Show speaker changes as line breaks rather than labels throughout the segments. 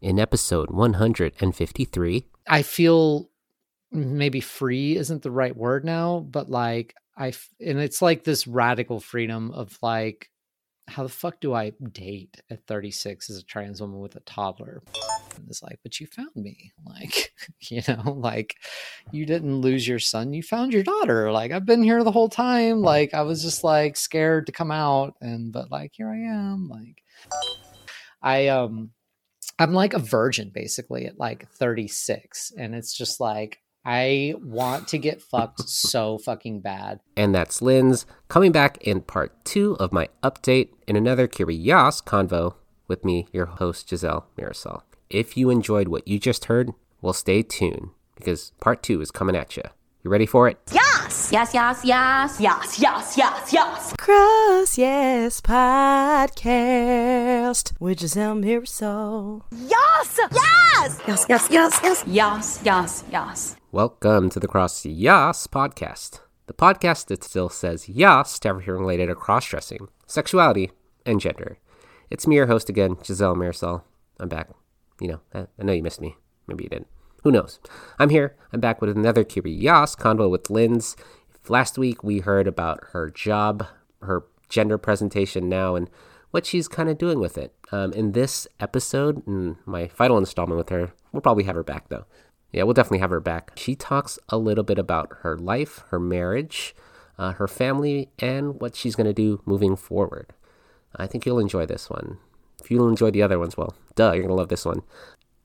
in episode 153.
I feel maybe free isn't the right word now, but like I and it's like this radical freedom of like how the fuck do I date at 36 as a trans woman with a toddler? And it's like, but you found me. Like, you know, like you didn't lose your son, you found your daughter. Like, I've been here the whole time. Like, I was just like scared to come out. And, but like, here I am. Like, I, um, I'm like a virgin basically at like 36. And it's just like, I want to get fucked so fucking bad.
And that's Linz coming back in part two of my update in another Curious convo with me, your host, Giselle Mirasol. If you enjoyed what you just heard, well, stay tuned because part two is coming at you. You ready for it?
Yes! Yes, yes, yes, yes, yes, yes, yes.
Cross Yes Podcast with Giselle Mirasol.
Yes! Yes!
Yes, yes, yes, yes.
Yes, yes, yes.
Welcome to the Cross Yas podcast, the podcast that still says yas to everything related to cross dressing, sexuality, and gender. It's me, your host again, Giselle Mirasol. I'm back. You know, I, I know you missed me. Maybe you didn't. Who knows? I'm here. I'm back with another Curious convo with Linz. Last week we heard about her job, her gender presentation now, and what she's kind of doing with it. Um, in this episode, in my final installment with her, we'll probably have her back though. Yeah, we'll definitely have her back. She talks a little bit about her life, her marriage, uh, her family, and what she's going to do moving forward. I think you'll enjoy this one. If you'll enjoy the other ones, well, duh, you're going to love this one.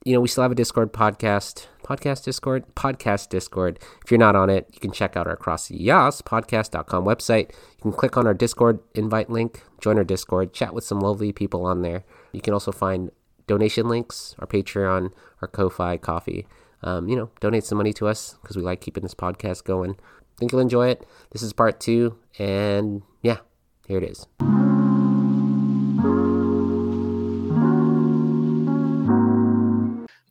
You know, we still have a Discord podcast, podcast Discord, podcast Discord. If you're not on it, you can check out our Cross Yas podcast.com website. You can click on our Discord invite link, join our Discord, chat with some lovely people on there. You can also find donation links, our Patreon, our Ko-Fi, Coffee. Um, you know, donate some money to us because we like keeping this podcast going. Think you'll enjoy it. This is part two, and yeah, here it is.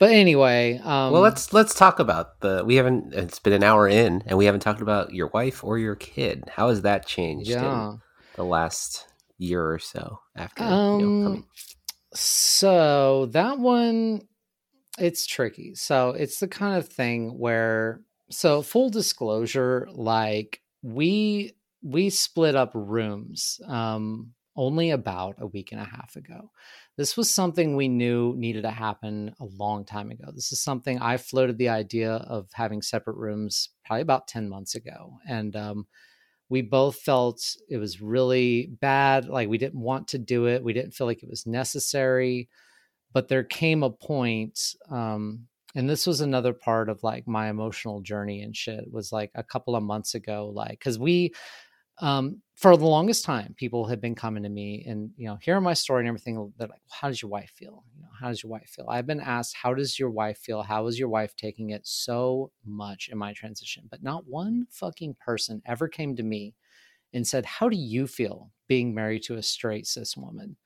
But anyway, um,
Well, let's let's talk about the. We haven't. It's been an hour in, and we haven't talked about your wife or your kid. How has that changed
yeah.
in the last year or so after? you know,
Um, so that one, it's tricky. So it's the kind of thing where, so full disclosure, like we we split up rooms um, only about a week and a half ago. This was something we knew needed to happen a long time ago. This is something I floated the idea of having separate rooms probably about ten months ago, and um, we both felt it was really bad. Like we didn't want to do it. We didn't feel like it was necessary. But there came a point, um, and this was another part of like my emotional journey and shit. Was like a couple of months ago, like because we, um, for the longest time, people had been coming to me and you know hearing my story and everything. They're like, "How does your wife feel? You know, how does your wife feel?" I've been asked, "How does your wife feel? How is your wife taking it?" So much in my transition, but not one fucking person ever came to me and said, "How do you feel being married to a straight cis woman?"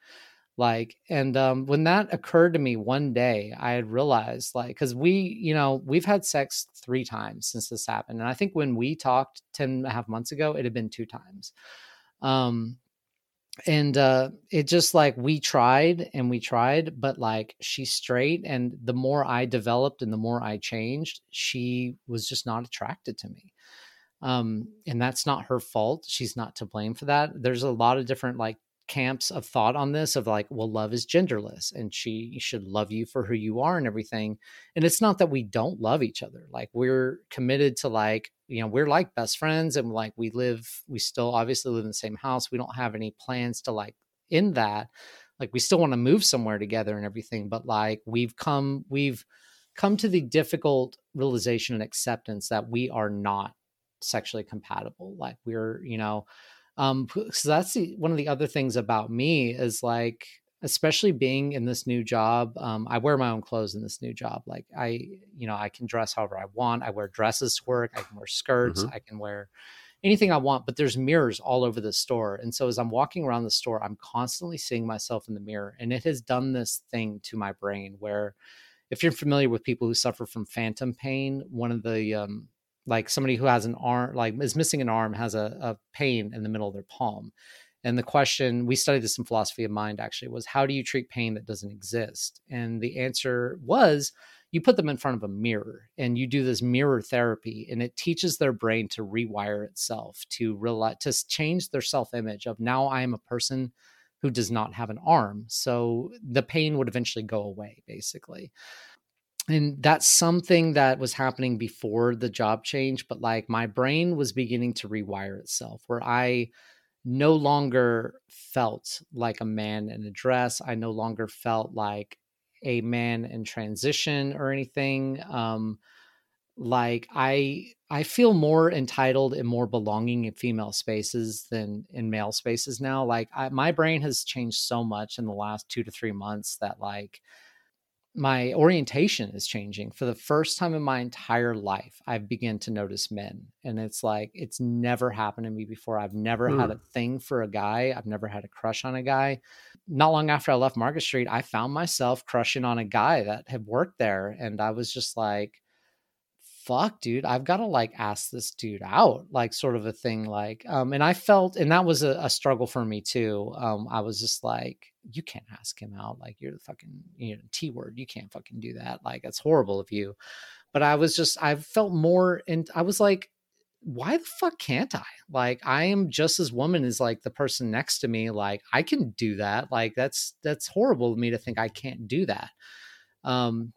Like, and um, when that occurred to me one day, I had realized, like, because we, you know, we've had sex three times since this happened, and I think when we talked 10 and a half months ago, it had been two times. Um, and uh it just like we tried and we tried but like she's straight and the more i developed and the more i changed she was just not attracted to me. Um and that's not her fault. She's not to blame for that. There's a lot of different like camps of thought on this of like well love is genderless and she should love you for who you are and everything and it's not that we don't love each other like we're committed to like you know we're like best friends and like we live we still obviously live in the same house we don't have any plans to like in that like we still want to move somewhere together and everything but like we've come we've come to the difficult realization and acceptance that we are not sexually compatible like we're you know um so that's the, one of the other things about me is like especially being in this new job um, i wear my own clothes in this new job like i you know i can dress however i want i wear dresses to work i can wear skirts
Mhm.
i can wear anything i want but there's mirrors all over the store and so as i'm walking around the store i'm constantly seeing myself in the mirror and it has done this thing to my brain where if you're familiar with people who suffer from phantom pain one of the um, like somebody who has an arm like is missing an arm has a, a pain in the middle of their palm And the question we studied this in philosophy of mind actually was how do you treat pain that doesn't exist? And the answer was you put them in front of a mirror and you do this mirror therapy and it teaches their brain to rewire itself to realize to change their self-image of now I am a person who does not have an arm. So the pain would eventually go away basically and that's something that was happening before the job change but like my brain was beginning to rewire itself where i no longer felt like a man in a dress. I no longer felt like a man in transition or anything. Um like i i feel more entitled and more belonging in female spaces than in male spaces now. Like I, my brain has changed so much in the last 2 to 3 months that like my orientation is changing. For the first time in my entire life i've begun to notice men and it's like it's never happened to me before. I've never mm. had a thing for a guy. I've never had a crush on a guy. Not long after i left market street i found myself crushing on a guy that had worked there and i was just like fuck dude i've got to like ask this dude out like sort of a thing like um and i felt and that was a, a struggle for me too um i was just like you can't ask him out like you're the fucking you know t word you can't fucking do that like that's horrible of you. But i was just i felt more and i was like why the fuck can't i? Like i am just as woman as like the person next to me like i can do that like that's that's horrible of me to think i can't do that um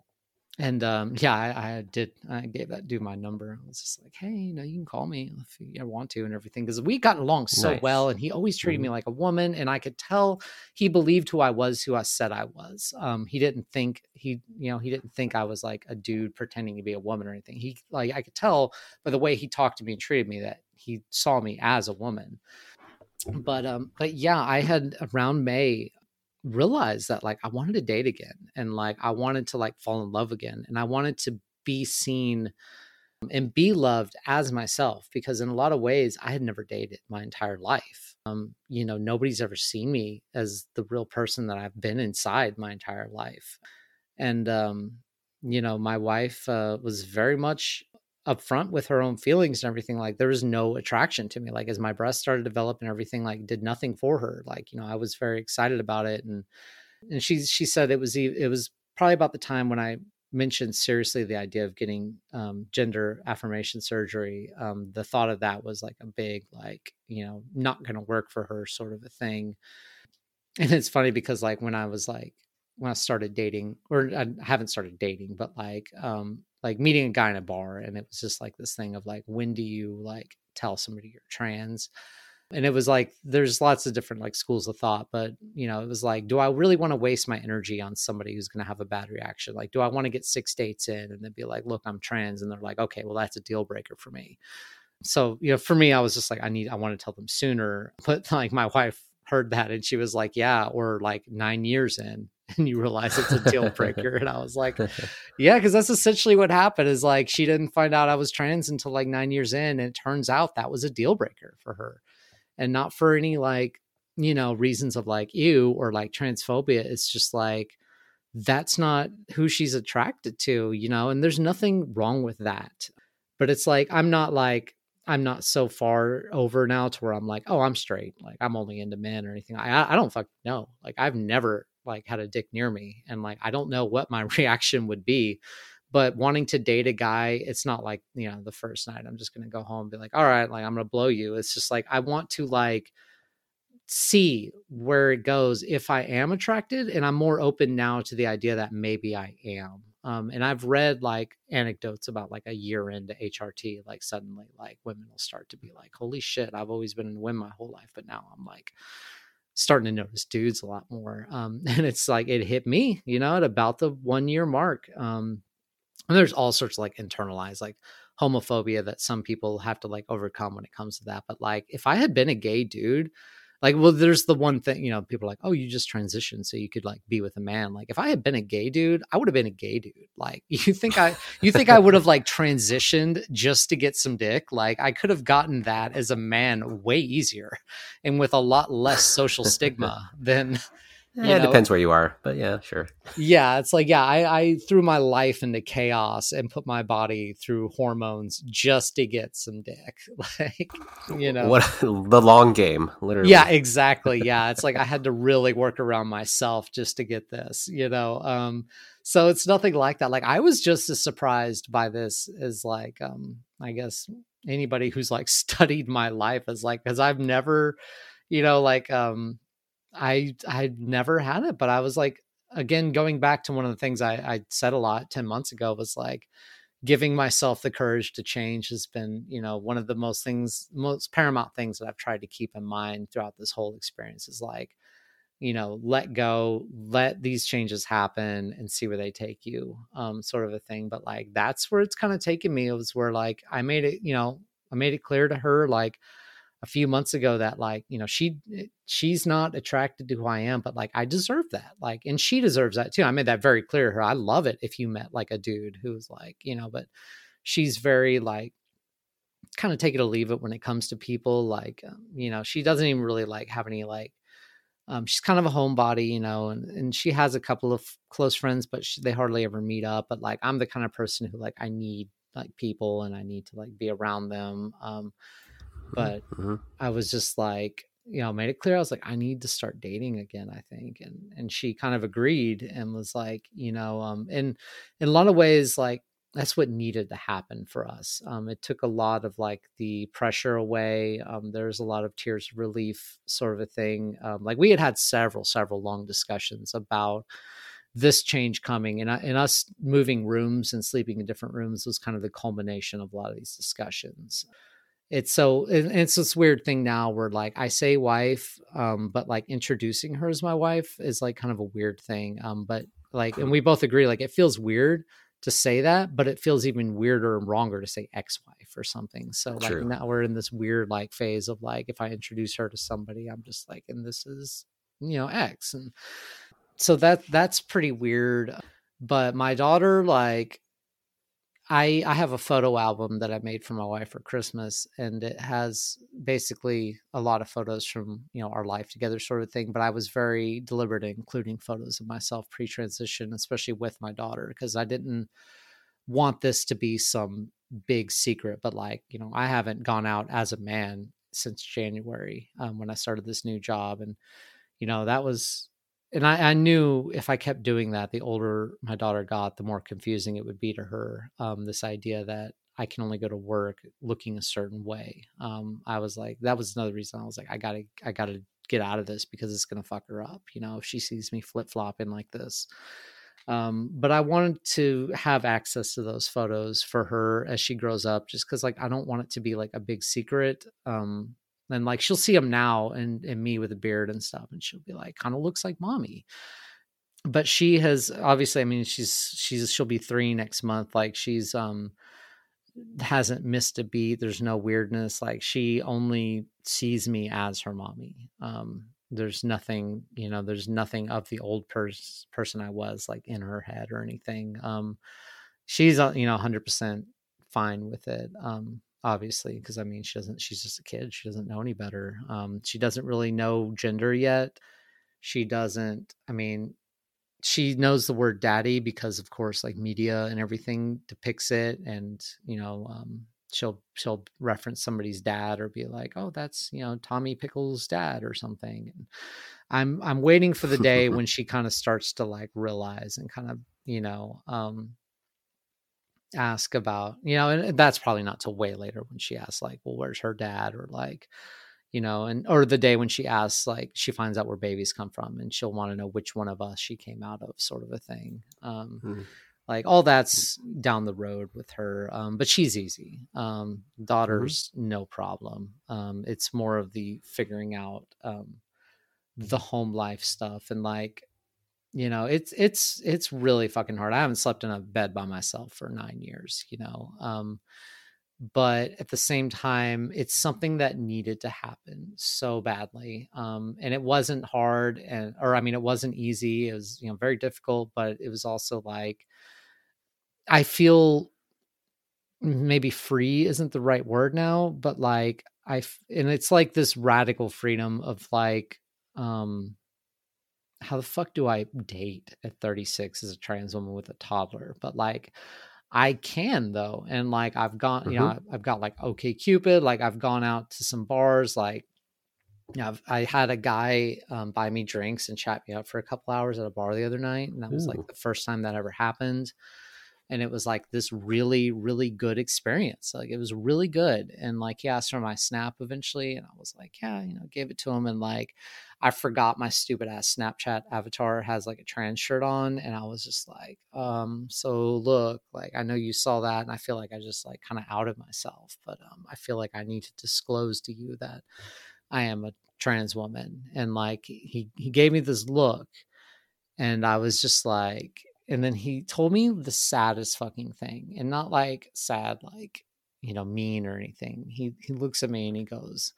and um, yeah, I, I, did. I gave that dude my number. I was just like, hey, you know, you can call me if you want to, and everything. Because we got along so nice. well, and he always treated mm-hmm. me like a woman, and I could tell he believed who I was, who I said I was. Um, he didn't think he, you know, he didn't think I was like a dude pretending to be a woman or anything. He like I could tell by the way he talked to me and treated me that he saw me as a woman. But um, but yeah, I had around May realized that like I wanted to date again and like I wanted to like fall in love again and I wanted to be seen and be loved as myself because in a lot of ways I had never dated my entire life. Um, you know, nobody's ever seen me as the real person that I've been inside my entire life. And um, you know, my wife uh, was very much upfront with her own feelings and everything like there was no attraction to me. Like as my breast started developing everything like did nothing for her. Like you know i was very excited about it and and she she said it was it was probably about the time when i mentioned seriously the idea of getting um, gender affirmation surgery. Um, the thought of that was like a big like you know not going to work for her sort of a thing. And it's funny because like when i was like when i started dating or i haven't started dating but like um like meeting a guy in a bar and it was just like this thing of like when do you like tell somebody you're trans? And it was like there's lots of different like schools of thought but you know it was like do i really want to waste my energy on somebody who's going to have a bad reaction? Like do i want to get six dates in and then be like look i'm trans and they're like okay well that's a deal breaker for me. So you know for me i was just like i need i want to tell them sooner. But like my wife heard that and she was like yeah or like nine years in and you realize it's a deal breaker. and I was like, yeah, because that's essentially what happened is like she didn't find out I was trans until like nine years in. And it turns out that was a deal breaker for her. And not for any like, you know, reasons of like you or like transphobia. It's just like that's not who she's attracted to, you know, and there's nothing wrong with that. But it's like I'm not like I'm not so far over now to where I'm like, oh, I'm straight. Like I'm only into men or anything. I I don't fucking know. Like I've never like had a dick near me and like I don't know what my reaction would be but wanting to date a guy it's not like you know the first night i'm just going to go home and be like all right like i'm going to blow you. It's just like i want to like see where it goes if i am attracted and i'm more open now to the idea that maybe i am um, and i've read like anecdotes about like a year into hrt like suddenly like women will start to be like holy shit i've always been in women my whole life but now i'm like starting to notice dudes a lot more. Um, and it's like it hit me, you know, at about the one year mark. Um, and there's all sorts of like internalized like homophobia that some people have to like overcome when it comes to that. But like if I had been a gay dude, like well there's the one thing you know people are like oh you just transitioned so you could like be with a man. Like if i had been a gay dude i would have been a gay dude. Like you think i you think i would have like transitioned just to get some dick? Like i could have gotten that as a man way easier and with a lot less social stigma than You
it depends where you are, but yeah, sure.
yeah it's like yeah I, I threw my life into chaos and put my body through hormones just to get some dick like you know
What the long game, literally.
yeah exactly yeah it's like i had to really work around myself just to get this you know um so it's nothing like that like i was just as surprised by this as like um i guess anybody who's like studied my life is like because i've never you know like um i i never had it but i was like again going back to one of the things i i said a lot 10 months ago was like giving myself the courage to change has been you know one of the most things most paramount things that i've tried to keep in mind throughout this whole experience is like you know let go let these changes happen and see where they take you um sort of a thing. But like that's where it's kind of taken me it was where like i made it you know i made it clear to her like a few months ago that like you know she she's not attracted to who i am but like i deserve that like and she deserves that too i made that very clear to her i love it if you met like a dude who's like you know but she's very like kind of take it or leave it when it comes to people like um, you know she doesn't even really like have any like um, she's kind of a homebody, you know, and, and she has a couple of close friends, but she, they hardly ever meet up. But like, I'm the kind of person who like I need like people and I need to like be around them. Um, but
Mhm.
I was just like, you know, made it clear. I was like, I need to start dating again. I think, and and she kind of agreed and was like, you know, um, and in a lot of ways, like that's what needed to happen for us. Um, it took a lot of like the pressure away. Um, there's a lot of tears of relief, sort of a thing. Um, like we had had several, several long discussions about this change coming, and I, and us moving rooms and sleeping in different rooms was kind of the culmination of a lot of these discussions it's so it's this weird thing now where like I say wife, um, but like introducing her as my wife is like kind of a weird thing. Um, but like, and we both agree, like it feels weird to say that, but it feels even weirder and wronger to say ex-wife or something. So like
True.
now we're in this weird like phase of like if I introduce her to somebody, I'm just like, and this is you know ex, and so that that's pretty weird. But my daughter, like I I have a photo album that I made for my wife for Christmas, and it has basically a lot of photos from you know our life together, sort of thing. But I was very deliberate in including photos of myself pre-transition, especially with my daughter, because I didn't want this to be some big secret. But like you know, I haven't gone out as a man since January um, when I started this new job, and you know that was and I, I knew if I kept doing that, the older my daughter got, the more confusing it would be to her. Um, this idea that I can only go to work looking a certain way. Um, I was like, that was another reason I was like, I gotta, I gotta get out of this because it's gonna fuck her up. You know, if she sees me flip flopping like this. Um, but I wanted to have access to those photos for her as she grows up, just because like I don't want it to be like a big secret. Um, and like she'll see him now and and me with a beard and stuff and she'll be like kind of looks like mommy. But she has obviously i mean she's she's she'll be three next month like she's um hasn't missed a beat there's no weirdness like she only sees me as her mommy um there's nothing you know there's nothing of the old pers- person i was like in her head or anything um she's uh, you know 100% fine with it um obviously because i mean she doesn't she's just a kid she doesn't know any better um she doesn't really know gender yet she doesn't i mean she knows the word daddy because of course like media and everything depicts it and you know um she'll she'll reference somebody's dad or be like oh that's you know tommy pickles dad or something and i'm i'm waiting for the day when she kind of starts to like realize and kind of you know um ask about you know and that's probably not till way later when she asks like well where's her dad? or like you know and or the day when she asks like she finds out where babies come from and she'll want to know which one of us she came out of sort of a thing um
Mhm.
like all that's down the road with her um but she's easy um daughters no problem um it's more of the figuring out um the home life stuff and like you know it's it's it's really fucking hard. I haven't slept in a bed by myself for nine years you know um but at the same time it's something that needed to happen so badly um and it wasn't hard and or i mean it wasn't easy it was you know very difficult but it was also like i feel maybe free isn't the right word now but like i and it's like this radical freedom of like um how the fuck do I date at 36 as a trans woman with a toddler? But like, I can though, and like I've gone, you know,
Mm-hmm.
I've got like OK Cupid, like I've gone out to some bars, like. You know, I've, I had a guy um, buy me drinks and chat me up for a couple hours at a bar the other night, and that was
Ooh.
like the first time that ever happened and it was like this really really good experience like it was really good and like he asked for my snap eventually and i was like yeah you know gave it to him and like i forgot my stupid ass snapchat avatar has like a trans shirt on and i was just like um so look like i know you saw that and i feel like i just like kind of outed myself but um i feel like i need to disclose to you that i am a trans woman and like he he gave me this look and I was just like, and then he told me the saddest fucking thing, and not like sad, like you know, mean or anything. He he looks at me and he goes,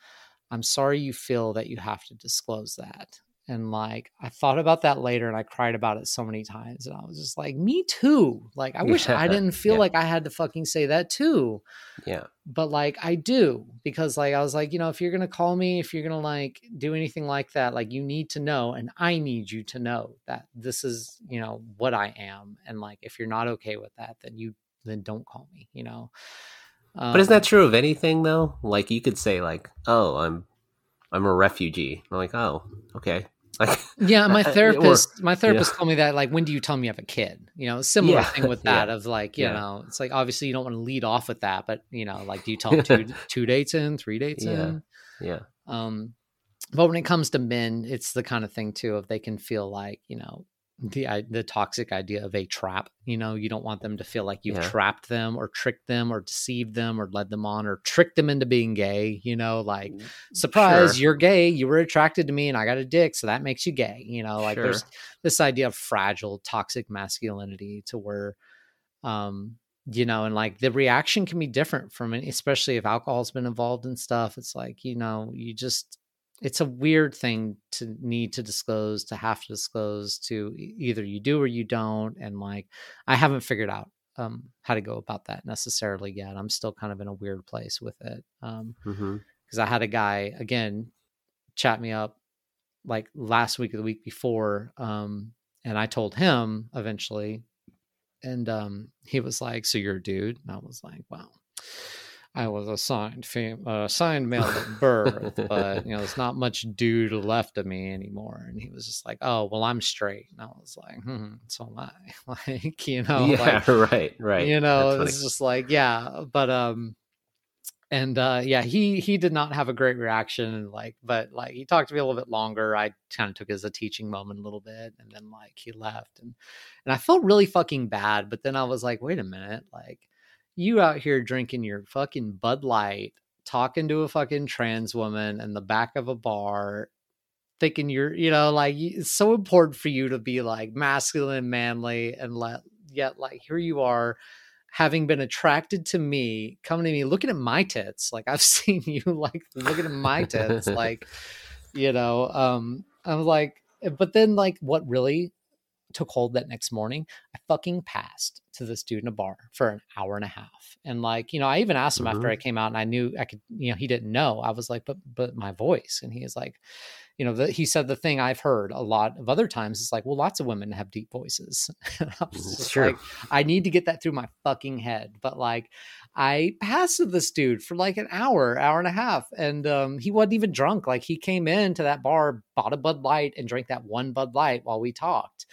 "I'm sorry you feel that you have to disclose that." And like I thought about that later, and I cried about it so many times, and I was just like, "Me too." Like I wish I didn't feel
yeah.
like I had to fucking say that too
Yeah.
but like I do because like I was like, you know, if you're gonna call me, if you're gonna like do anything like that, like you need to know, and I need you to know that this is, you know, what I am, and like if you're not okay with that, then you then don't call me, you know.
But isn't
Um,
that true of anything though? Like you could say like, "Oh, I'm I'm a refugee." I'm like, "Oh, okay." Like
yeah, my
Uh, or-
therapist, my
yeah.
therapist told me that like, when do you tell me you have a kid? You know, similar
Yeah,
thing with
yeah,
that of like, you
yeah.
know, it's like obviously you don't want to lead off with that, but you know, like, do you tell them two two dates in, three dates
Yeah.
in?
yeah.
Um, but when it comes to men, it's the kind of thing too of they can feel like you know the the toxic idea of a trap. You know, you don't want them to feel like you've
Yeah.
trapped them or tricked them or deceived them or led them on or tricked them into being gay. You know, like surprise,
Sure.
you're gay. You were attracted to me, and I got a dick, so that makes you gay. You know, like there's this idea of fragile, toxic masculinity to where, um, you know, and like the reaction can be different from especially if alcohol's been involved and stuff. It's like, you know, you just, it's a weird thing to need to disclose, to have to disclose to either you do or you don't. And like, I haven't figured out um, how to go about that necessarily yet. I'm still kind of in a weird place with it. Um,
hmm
because I had a guy again chat me up like last week or the week before, um, and I told him eventually, and um, he was like, "So you're a dude?" And I was like, "Well, I was assigned fam- uh, assigned male at birth, but you know, there's not much dude left of me anymore." And he was just like, "Oh, well, I'm straight," and I was like, "Hmm, so am I." like, you know,
yeah,
like,
right, right.
you know it's just like yeah but um and uh yeah he he did not have a great reaction like but like he talked to me a little bit longer i kind of took it as a teaching moment a little bit and then like he left and and i felt really fucking bad but then i was like wait a minute like you out here drinking your fucking bud light talking to a fucking trans woman in the back of a bar thinking you're you know like it's so important for you to be like masculine manly and let yet like here you are having been attracted to me coming to me looking at my tits like i've seen you like looking at my tits like you know um i'm like but then like what really took hold that next morning i fucking passed to this dude in a bar for an hour and a half and like you know i even asked him after
Mhm.
i came out and i knew i could you know he didn't know i was like but but my voice and he is like you know, the, he said the thing I've heard a lot of other times is like, well, lots of women have deep voices. I was
true.
like, I need to get that through my fucking head. But like, I passed with this dude for like an hour, hour and a half, and um, he wasn't even drunk. Like he came into that bar, bought a Bud Light, and drank that one Bud Light while we talked.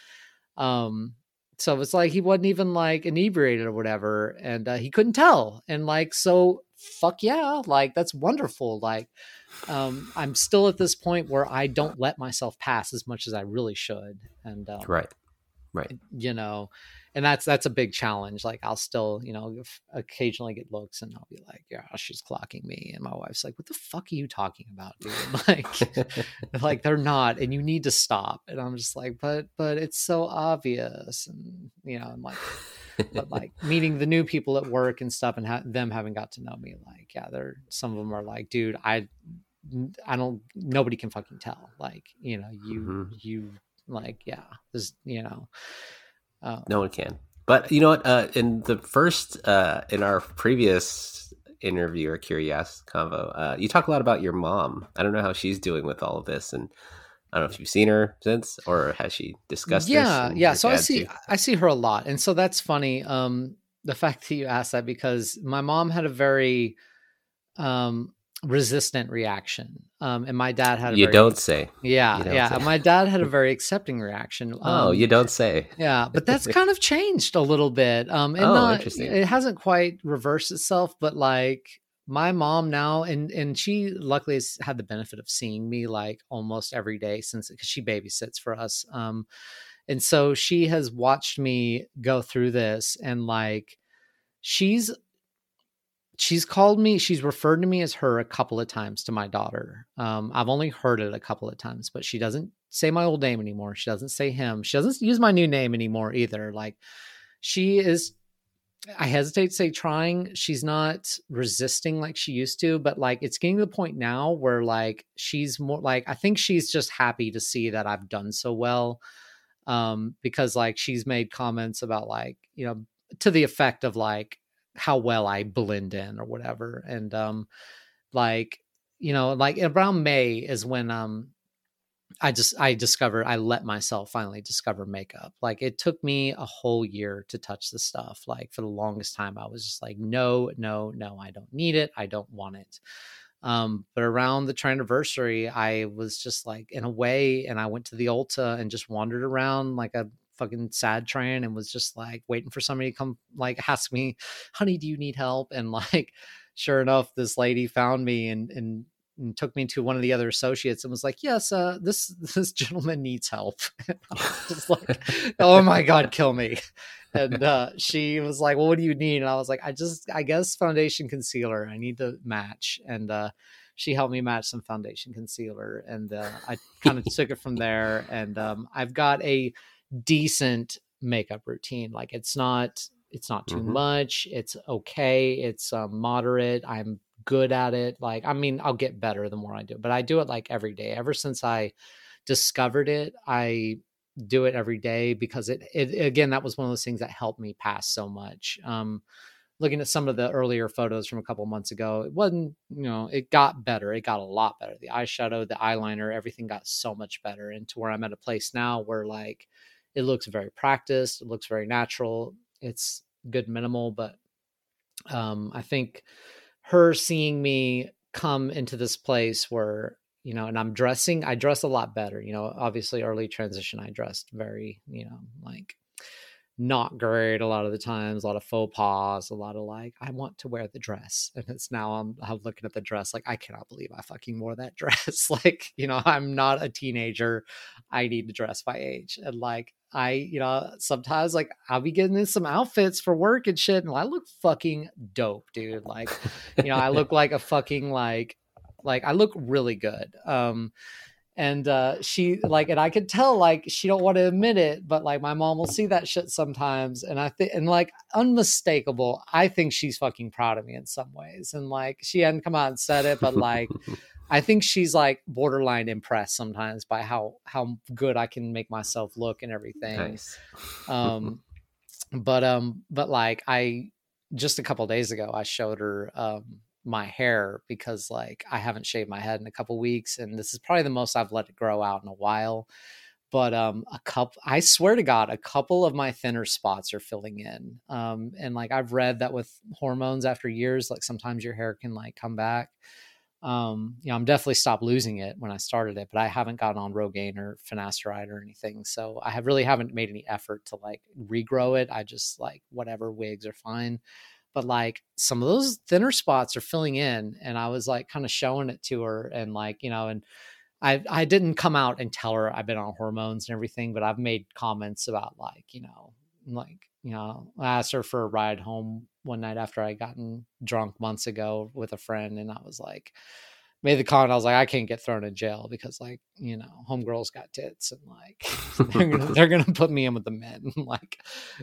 Um, so it's like he wasn't even like inebriated or whatever, and uh, he couldn't tell. And like, so fuck yeah, like that's wonderful. Like, um, I'm still at this point where I don't let myself pass as much as I really should, and um,
right, right.
you know, and that's that's a big challenge. Like I'll still, you know, if- occasionally get looks, and I'll be like, "Yeah, she's clocking me," and my wife's like, "What the fuck are you talking about, dude?" Like, like they're not, and you need to stop. And I'm just like, "But, but it's so obvious," and you know, I'm like, but like meeting the new people at work and stuff, and ha- them having got to know me, like, yeah, they're some of them are like, "Dude, I." I don't. Nobody can fucking tell. Like you know, you
Mhm.
you like yeah. There's you know, um,
no one can. But you know what? Uh, in the first, uh, in our previous interview or curious convo, uh, you talk a lot about your mom. I don't know how she's doing with all of this, and I don't know if you've seen her since, or has she discussed?
yeah
this
yeah so i see
too?
i see her a lot and so that's funny um the fact that you asked that because my mom had a very um resistant reaction um and my dad had a
You
very,
don't say.
yeah
don't
yeah
say.
my dad had a very accepting reaction
Oh,
um,
you don't say.
yeah but that's kind of changed a little bit um and
Oh,
not
interesting.
it hasn't quite reversed itself but like my mom now and and she luckily has had the benefit of seeing me like almost every day since because she babysits for us um and so she has watched me go through this and like she's she's called me she's referred to me as her a couple of times to my daughter. Um i've only heard it a couple of times but she doesn't say my old name anymore. She doesn't say him. She doesn't use my new name anymore either. Like she is i hesitate to say trying. She's not resisting like she used to but like it's getting to the point now where like she's more like i think she's just happy to see that i've done so well um because like she's made comments about like you know to the effect of like how well I blend in or whatever. And um like you know like around May is when um I just I discovered I let myself finally discover makeup. Like it took me a whole year to touch the stuff. Like for the longest time I was just like no, no, no, I don't need it. I don't want it. Um but around the anniversary I was just like in a way and I went to the Ulta and just wandered around like a fucking sad train and was just like waiting for somebody to come like ask me honey do you need help? And like sure enough this lady found me and and, and took me to one of the other associates and was like yes uh this this gentleman needs help. And I was just like oh my god kill me. And uh she was like well what do you need? And i was like i just i guess foundation concealer i need to match. And uh she helped me match some foundation concealer and uh, i kind of took it from there and um i've got a decent makeup routine like it's not it's not too
Mhm.
much it's okay it's um, moderate i'm good at it like i mean i'll get better the more i do it but i do it like every day ever since i discovered it i do it every day because it, it again that was one of those things that helped me pass so much um looking at some of the earlier photos from a couple months ago it wasn't you know it got better it got a lot better the eyeshadow the eyeliner everything got so much better and to where i'm at a place now where like it looks very practiced it looks very natural it's good minimal but um i think her seeing me come into this place where you know and i'm dressing i dress a lot better you know obviously early transition i dressed very you know like not great a lot of the times a lot of faux pas a lot of like i want to wear the dress. And it's now i'm, I'm looking at the dress like i cannot believe i fucking wore that dress. Like you know i'm not a teenager. I need to dress by age. And like i you know sometimes like i'll be getting in some outfits for work and shit and i look fucking dope dude. Like you know i look like a fucking like like i look really good. Um and uh she like and i could tell like she don't want to admit it but like my mom will see that shit sometimes and i think and like unmistakable i think she's fucking proud of me in some ways and like she hadn't come out and said it but like i think she's like borderline impressed sometimes by how how good i can make myself look and everything
nice.
um but um but like i just a couple days ago i showed her um my hair because like i haven't shaved my head in a couple weeks and this is probably the most i've let it grow out in a while but um a couple i swear to god a couple of my thinner spots are filling in um and like i've read that with hormones after years like sometimes your hair can like come back um you know i'm definitely stopped losing it when i started it but i haven't gotten on rogaine or finasteride or anything so i have really haven't made any effort to like regrow it i just like whatever wigs are fine but like some of those thinner spots are filling in and i was like kind of showing it to her and like you know and i i didn't come out and tell her i've been on hormones and everything but i've made comments about like you know like you know i asked her for a ride home one night after i gotten drunk months ago with a friend and i was like made the comment i was like i can't get thrown in jail because like you know homegirls got tits and like they're gonna, they're gonna put me in with the men like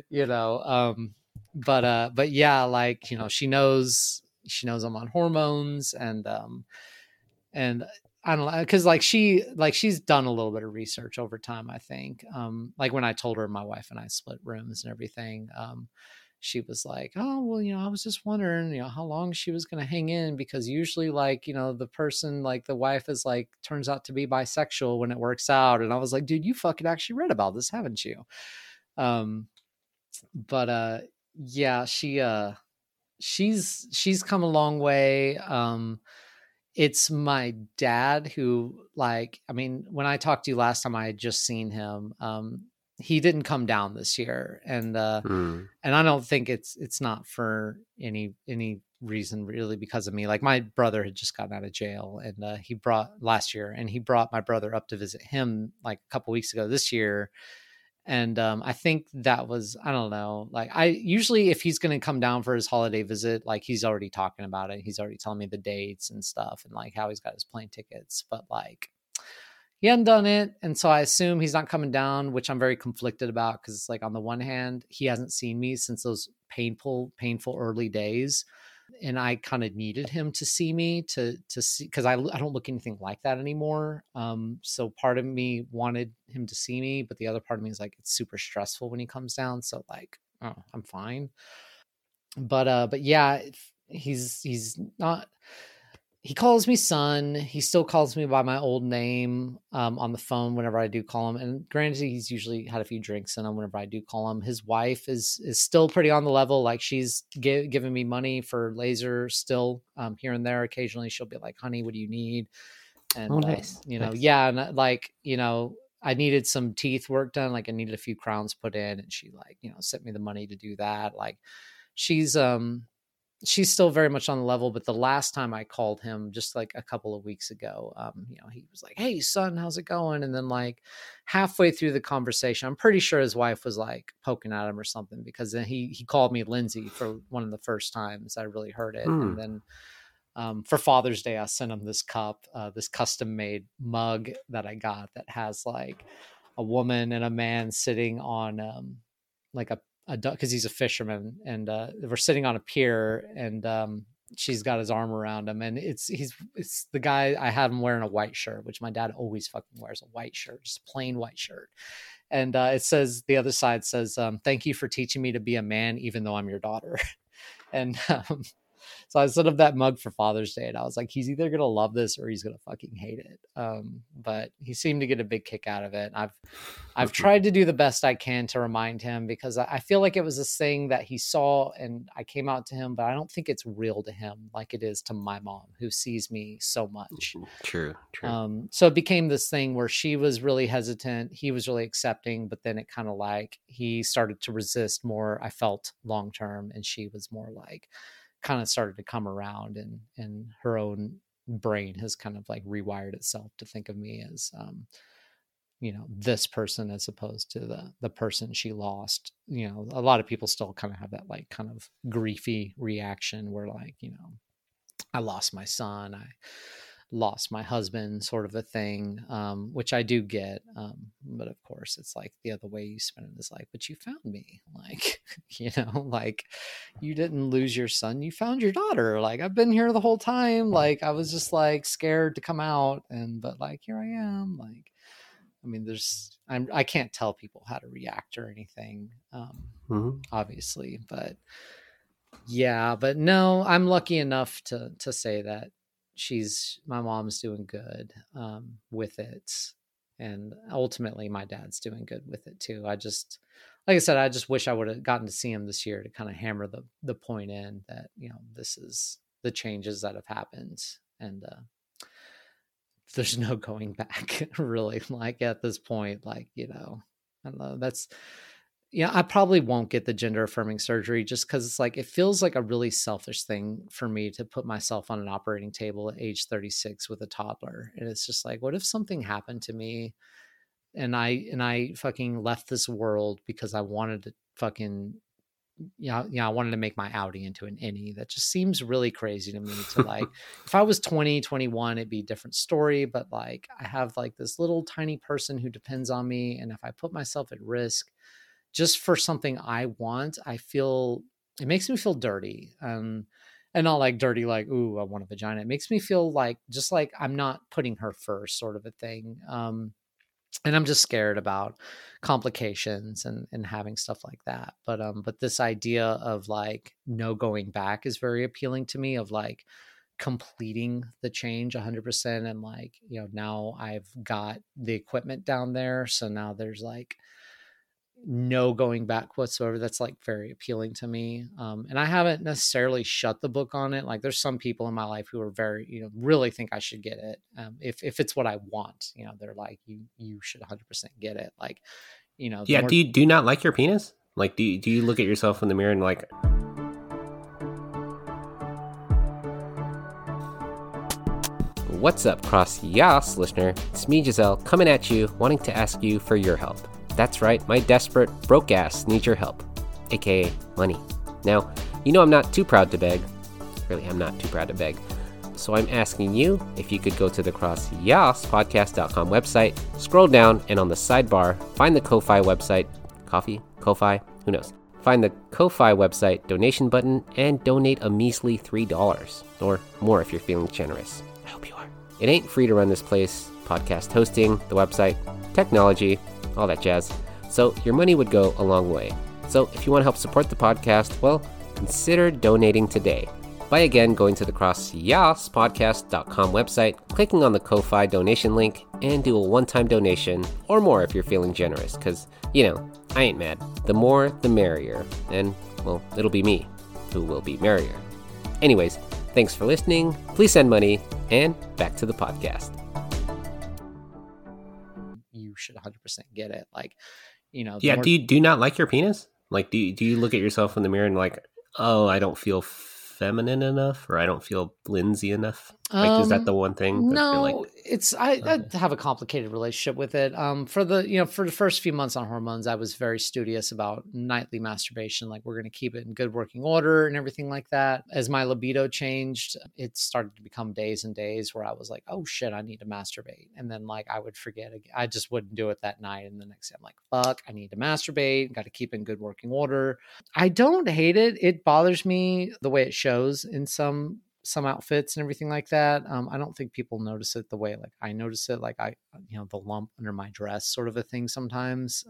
you know um but uh but yeah like you know she knows she knows i'm on hormones and um and i don't know because like she like she's done a little bit of research over time i think um like when i told her my wife and i split rooms and everything um she was like, "Oh, well, you know, I was just wondering, you know, how long she was going to hang in because usually like, you know, the person like the wife is like turns out to be bisexual when it works out." And I was like, "Dude, you fucking actually read about this, haven't you?" Um but uh yeah, she uh she's she's come a long way. Um it's my dad who like i mean when i talked to you last time i had just seen him um he didn't come down this year and uh
Mm.
and i don't think it's it's not for any any reason really because of me like my brother had just gotten out of jail and uh he brought last year and he brought my brother up to visit him like a couple weeks ago this year and um i think that was i don't know like i usually if he's to come down for his holiday visit like he's already talking about it. He's already telling me the dates and stuff and like how he's got his plane tickets but like he hadn't done it and so i assume he's not coming down which i'm very conflicted about because it's like on the one hand he hasn't seen me since those painful painful early days and i kind of needed him to see me to to see because I, I don't look anything like that anymore um so part of me wanted him to see me but the other part of me is like it's super stressful when he comes down so like oh i'm fine. But uh but yeah he's he's not he calls me son. He still calls me by my old name um, on the phone whenever I do call him. And granted, he's usually had a few drinks in him whenever I do call him. His wife is is still pretty on the level. Like she's gi- giving me money for laser still um, here and there. Occasionally, she'll be like, "Honey, what do you need?" And
Oh,
uh, you know,
nice.
yeah, and uh, like you know, I needed some teeth work done. Like I needed a few crowns put in, and she like you know sent me the money to do that. Like she's um she's still very much on the level but the last time i called him just like a couple of weeks ago um you know he was like hey son how's it going and then like halfway through the conversation i'm pretty sure his wife was like poking at him or something because then he he called me lindsay for one of the first times i really heard it
Hmm.
and then um, for father's day i sent him this cup uh, this custom made mug that i got that has like a woman and a man sitting on um like a because he's a fisherman and uh we're sitting on a pier and um she's got his arm around him and it's he's it's the guy i have him wearing a white shirt which my dad always fucking wears a white shirt just plain white shirt. And uh it says the other side says um thank you for teaching me to be a man even though i'm your daughter. And um so I set up that mug for Father's Day, and I was like, he's either gonna love this or he's gonna fucking hate it. Um, but he seemed to get a big kick out of it. I've I've tried to do the best I can to remind him because I feel like it was this thing that he saw and I came out to him, but I don't think it's real to him like it is to my mom who sees me so much.
True, true.
Um, so it became this thing where she was really hesitant, he was really accepting, but then it kind of like he started to resist more. I felt long term, and she was more like kind of started to come around, and and her own brain has kind of like rewired itself to think of me as um you know this person as opposed to the the person she lost you know a lot of people still kind of have that like kind of griefy reaction where like you know i lost my son i lost my husband sort of a thing um which i do get um but of course it's like the other way you spin it is like but you found me like you know like you didn't lose your son you found your daughter like i've been here the whole time like i was just like scared to come out and but like here i am like i mean there's i'm i can't tell people how to react or anything um
Mhm.
obviously but yeah but no i'm lucky enough to to say that she's my mom's doing good um with it and ultimately my dad's doing good with it too. I just like i said i just wish i would have gotten to see him this year to kind of hammer the the point in that you know this is the changes that have happened and uh there's no going back really like at this point like you know i don't know that's yeah i probably won't get the gender affirming surgery just because it's like it feels like a really selfish thing for me to put myself on an operating table at age 36 with a toddler and it's just like what if something happened to me and i and i fucking left this world because i wanted to fucking yeah, yeah, I wanted to make my outie into an innie. That just seems really crazy to me to like if I was 20, 21, it'd be a different story. But like I have like this little tiny person who depends on me. And if I put myself at risk just for something I want, I feel it makes me feel dirty. Um and not like dirty, like, ooh, I want a vagina. It makes me feel like just like I'm not putting her first, sort of a thing. Um and I'm just scared about complications and and having stuff like that. But um, but this idea of like no going back is very appealing to me. Of like completing the change 100% and like you know now i've got the equipment down there so now there's like no going back whatsoever that's like very appealing to me um, and i haven't necessarily shut the book on it like there's some people in my life who are very you know really think i should get it um, if if it's what i want you know they're like you you should 100% get it like you know
Yeah.
more-
Do you do you not like your penis? Like, do you, do you look at yourself in the mirror and like, What's up, Cross Yas listener? It's me, Giselle, coming at you, wanting to ask you for your help. That's right, my desperate, broke ass needs your help, aka money. Now, you know I'm not too proud to beg. Really, I'm not too proud to beg. So I'm asking you if you could go to the CrossYaspodcast.com website, scroll down, and on the sidebar, find the Ko-Fi website, coffee, Ko-Fi, who knows? Find the Ko-Fi website donation button and donate a measly $3 or more if you're feeling generous. I hope you are. It ain't free to run this place, podcast hosting, the website, technology, all that jazz. So your money would go a long way. So if you want to help support the podcast, well, consider donating today by again going to the crossyas.podcast.com website, clicking on the Ko-Fi donation link, and do a one-time donation or more if you're feeling generous, because, you know, I ain't mad. The more, the merrier. And, well, it'll be me who will be merrier. Anyways, thanks for listening. Please send money, and back to the podcast.
100% get it like you know
Yeah,
more-
do you do you not like your penis? Like, do you, do you look at yourself in the mirror and like, oh, I don't feel feminine enough, or I don't feel Lindsay enough? Like, is that
Um,
the one thing?
no
like,
it's I, I have a complicated relationship with it. Um for the you know for the first few months on hormones i was very studious about nightly masturbation like we're going to keep it in good working order and everything like that. As my libido changed it started to become days and days where i was like oh shit i need to masturbate. And then like i would forget i just wouldn't do it that night and the next day i'm like fuck i need to masturbate got to keep it in good working order. I don't hate it. It bothers me the way it shows in some some outfits and everything like that. Um, I don't think people notice it the way like I notice it, like I, you know, the lump under my dress sort of a thing sometimes.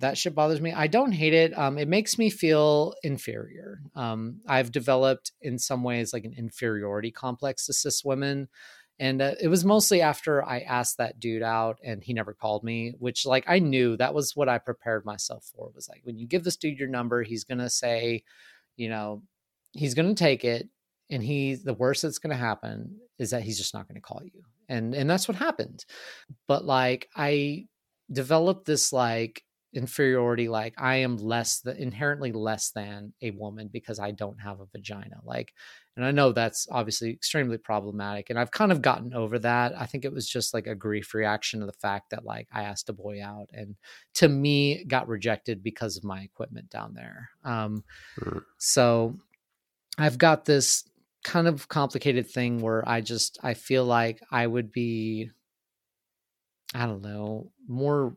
That shit bothers me. I don't hate it. Um, it makes me feel inferior. Um, I've developed in some ways like an inferiority complex to cis women. And uh, it was mostly after I asked that dude out and he never called me, which like I knew that was what I prepared myself for was like, when you give this dude your number, he's going to say, you know, he's going to take it and he the worst that's going to happen is that he's just not going to call you and and that's what happened. But like i developed this like inferiority like i am less the inherently less than a woman because i don't have a vagina like and i know that's obviously extremely problematic and i've kind of gotten over that. I think it was just like a grief reaction to the fact that like i asked a boy out and to me got rejected because of my equipment down there. Um
Mm.
so i've got this kind of complicated thing where I just I feel like I would be I don't know, more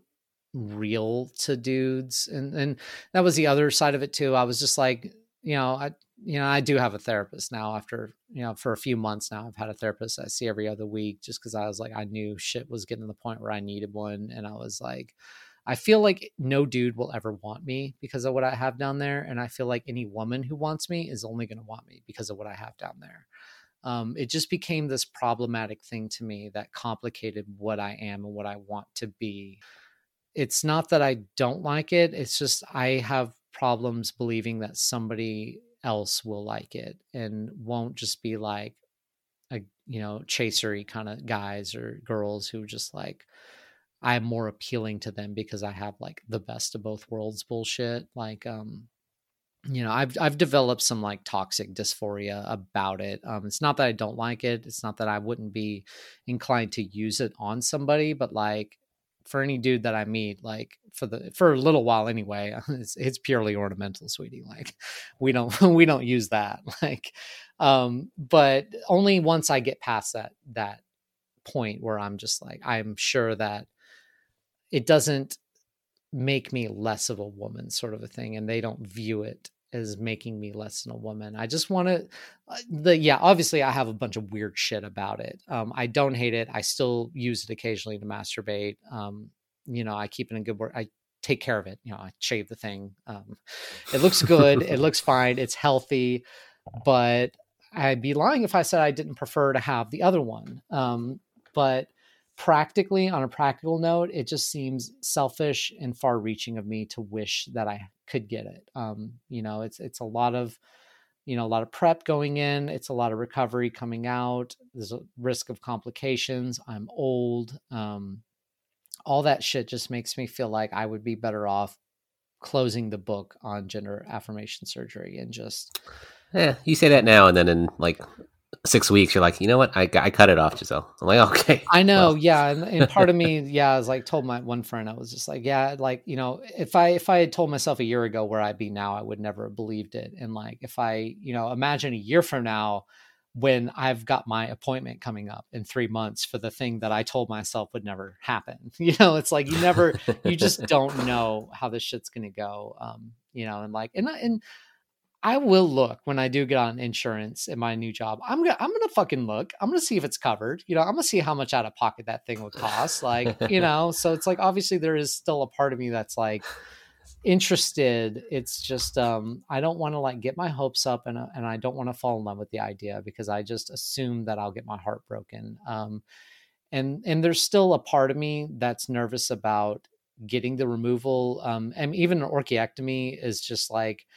real to dudes and and that was the other side of it too. I was just like, you know, I you know, I do have a therapist now after, you know, for a few months now I've had a therapist I see every other week just cuz I was like I knew shit was getting to the point where I needed one and I was like I feel like no dude will ever want me because of what I have down there. And I feel like any woman who wants me is only going to want me because of what I have down there. Um, it just became this problematic thing to me that complicated what I am and what I want to be. It's not that I don't like it, it's just I have problems believing that somebody else will like it and won't just be like a you know chasery kind of guys or girls who just like I'm more appealing to them because I have like the best of both worlds bullshit. Like, um, you know, I've I've developed some like toxic dysphoria about it. Um, it's not that I don't like it. It's not that I wouldn't be inclined to use it on somebody, but like for any dude that I meet, like for the for a little while anyway, it's it's purely ornamental, sweetie. Like we don't we don't use that. Like, um, but only once I get past that that point where I'm just like I'm sure that it doesn't make me less of a woman sort of a thing and they don't view it as making me less than a woman i just want to the yeah obviously i have a bunch of weird shit about it um i don't hate it i still use it occasionally to masturbate um you know, I keep it in good work. I take care of it. You know, I shave the thing. Um, it looks good. it looks fine. It's healthy, but I'd be lying if I said I didn't prefer to have the other one. Um, but practically, on a practical note, it just seems selfish and far reaching of me to wish that I could get it. Um, you know, it's it's a lot of you know a lot of prep going in it's a lot of recovery coming out there's a risk of complications i'm old um, all that shit just makes me feel like i would be better off closing the book on gender affirmation surgery and just
yeah you say that now and then in like six weeks, you're like, you know what? I, I cut it off, Giselle. I'm like, okay.
I know, well. yeah, and, and, part of me, yeah, I was like, told my one friend, I was just like, yeah, like you know, if I if I had told myself a year ago where I'd be now, I would never have believed it. And like, if I, you know, imagine a year from now when I've got my appointment coming up in three months for the thing that I told myself would never happen. You know, it's like you never, you just don't know how this shit's going to go. Um, you know, and like, and and I will look when I do get on insurance in my new job. I'm gonna I'm gonna fucking look. I'm gonna see if it's covered. You know, I'm gonna see how much out of pocket that thing would cost. Like, you know, so it's like obviously there is still a part of me that's like interested. It's just um I don't want to like get my hopes up and uh, and I don't want to fall in love with the idea because I just assume that I'll get my heart broken. Um and and there's still a part of me that's nervous about getting the removal. Um and even an orchiectomy is just like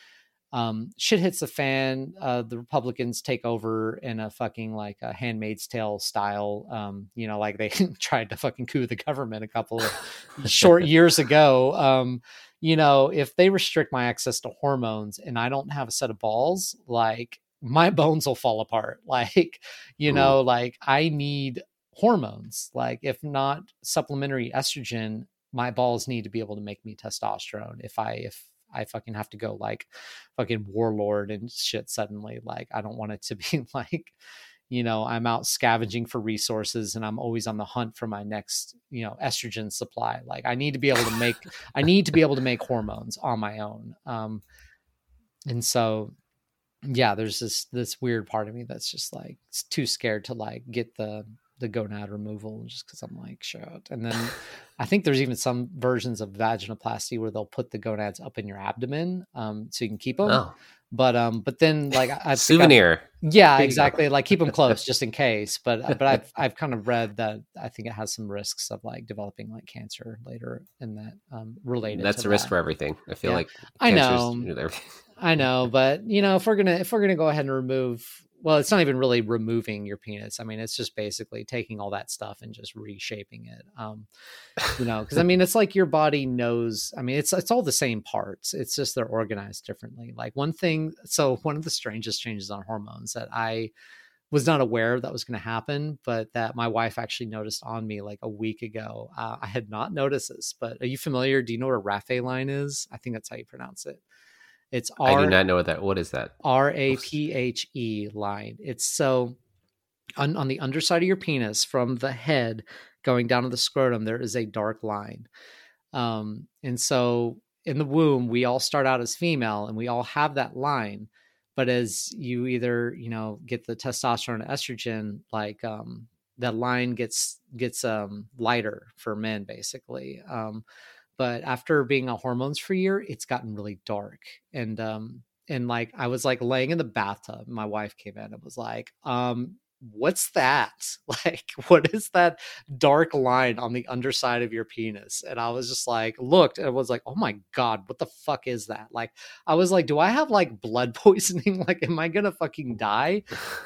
um, shit hits the fan. Uh, the Republicans take over in a fucking like a Handmaid's Tale style. Um, you know, like they tried to fucking coup the government a couple of short years ago. Um, you know, if they restrict my access to hormones and I don't have a set of balls, like my bones will fall apart. Like, you Ooh. know, like I need hormones. Like, if not supplementary estrogen, my balls need to be able to make me testosterone. If I if I fucking have to go like fucking warlord and shit suddenly. Like I don't want it to be like, you know, I'm out scavenging for resources and I'm always on the hunt for my next, you know, estrogen supply. Like I need to be able to make I need to be able to make hormones on my own. Um and so yeah, there's this this weird part of me that's just like too scared to like get the the gonad removal just because I'm like, shit. And then I think there's even some versions of vaginoplasty where they'll put the gonads up in your abdomen um, so you can keep them. Oh. But um, but then like I
souvenir.
yeah, exactly. Like keep them close just in case. But uh, but I've I've kind of read that I think it has some risks of like developing like cancer later in that um related.
That's a
that.
risk for everything. I feel yeah. like
I know. I know, but you know, if we're gonna if we're gonna go ahead and remove well, it's not even really removing your penis. I mean, it's just basically taking all that stuff and just reshaping it. Um, you know, because I mean, it's like your body knows. I mean, it's it's all the same parts. It's just they're organized differently. Like one thing. So one of the strangest changes on hormones that I was not aware that was going to happen, but that my wife actually noticed on me like a week ago. Uh, I had not noticed this, but are you familiar? Do you know what a Raphe line is? I think that's how you pronounce it. It's R.
I do not know what that. What is that?
R A P H E line. It's so on, on the underside of your penis from the head going down to the scrotum. There is a dark line, um, and so in the womb we all start out as female and we all have that line. But as you either you know get the testosterone estrogen, like um, that line gets gets um, lighter for men basically. Um, but after being on hormones for a year it's gotten really dark and um and like i was like laying in the bathtub my wife came in and was like um what's that? Like what is that dark line on the underside of your penis? And i was just like looked and was like oh my god what the fuck is that? Like i was like do i have like blood poisoning? Like am i gonna fucking die?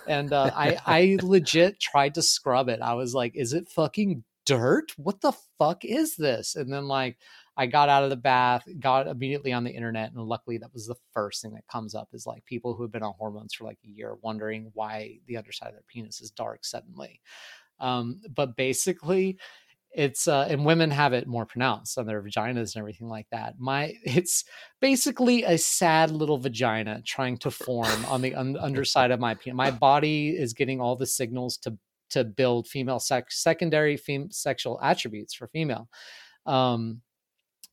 And uh, i i legit tried to scrub it. I was like is it fucking dirt? What the fuck is this? And then like I got out of the bath, got immediately on the internet, and luckily that was the first thing that comes up is like people who have been on hormones for like a year wondering why the underside of their penis is dark suddenly. Um, but basically, it's uh, and women have it more pronounced on their vaginas and everything like that. My it's basically a sad little vagina trying to form on the un- underside of my penis. My body is getting all the signals to to build female sex secondary fem- sexual attributes for female um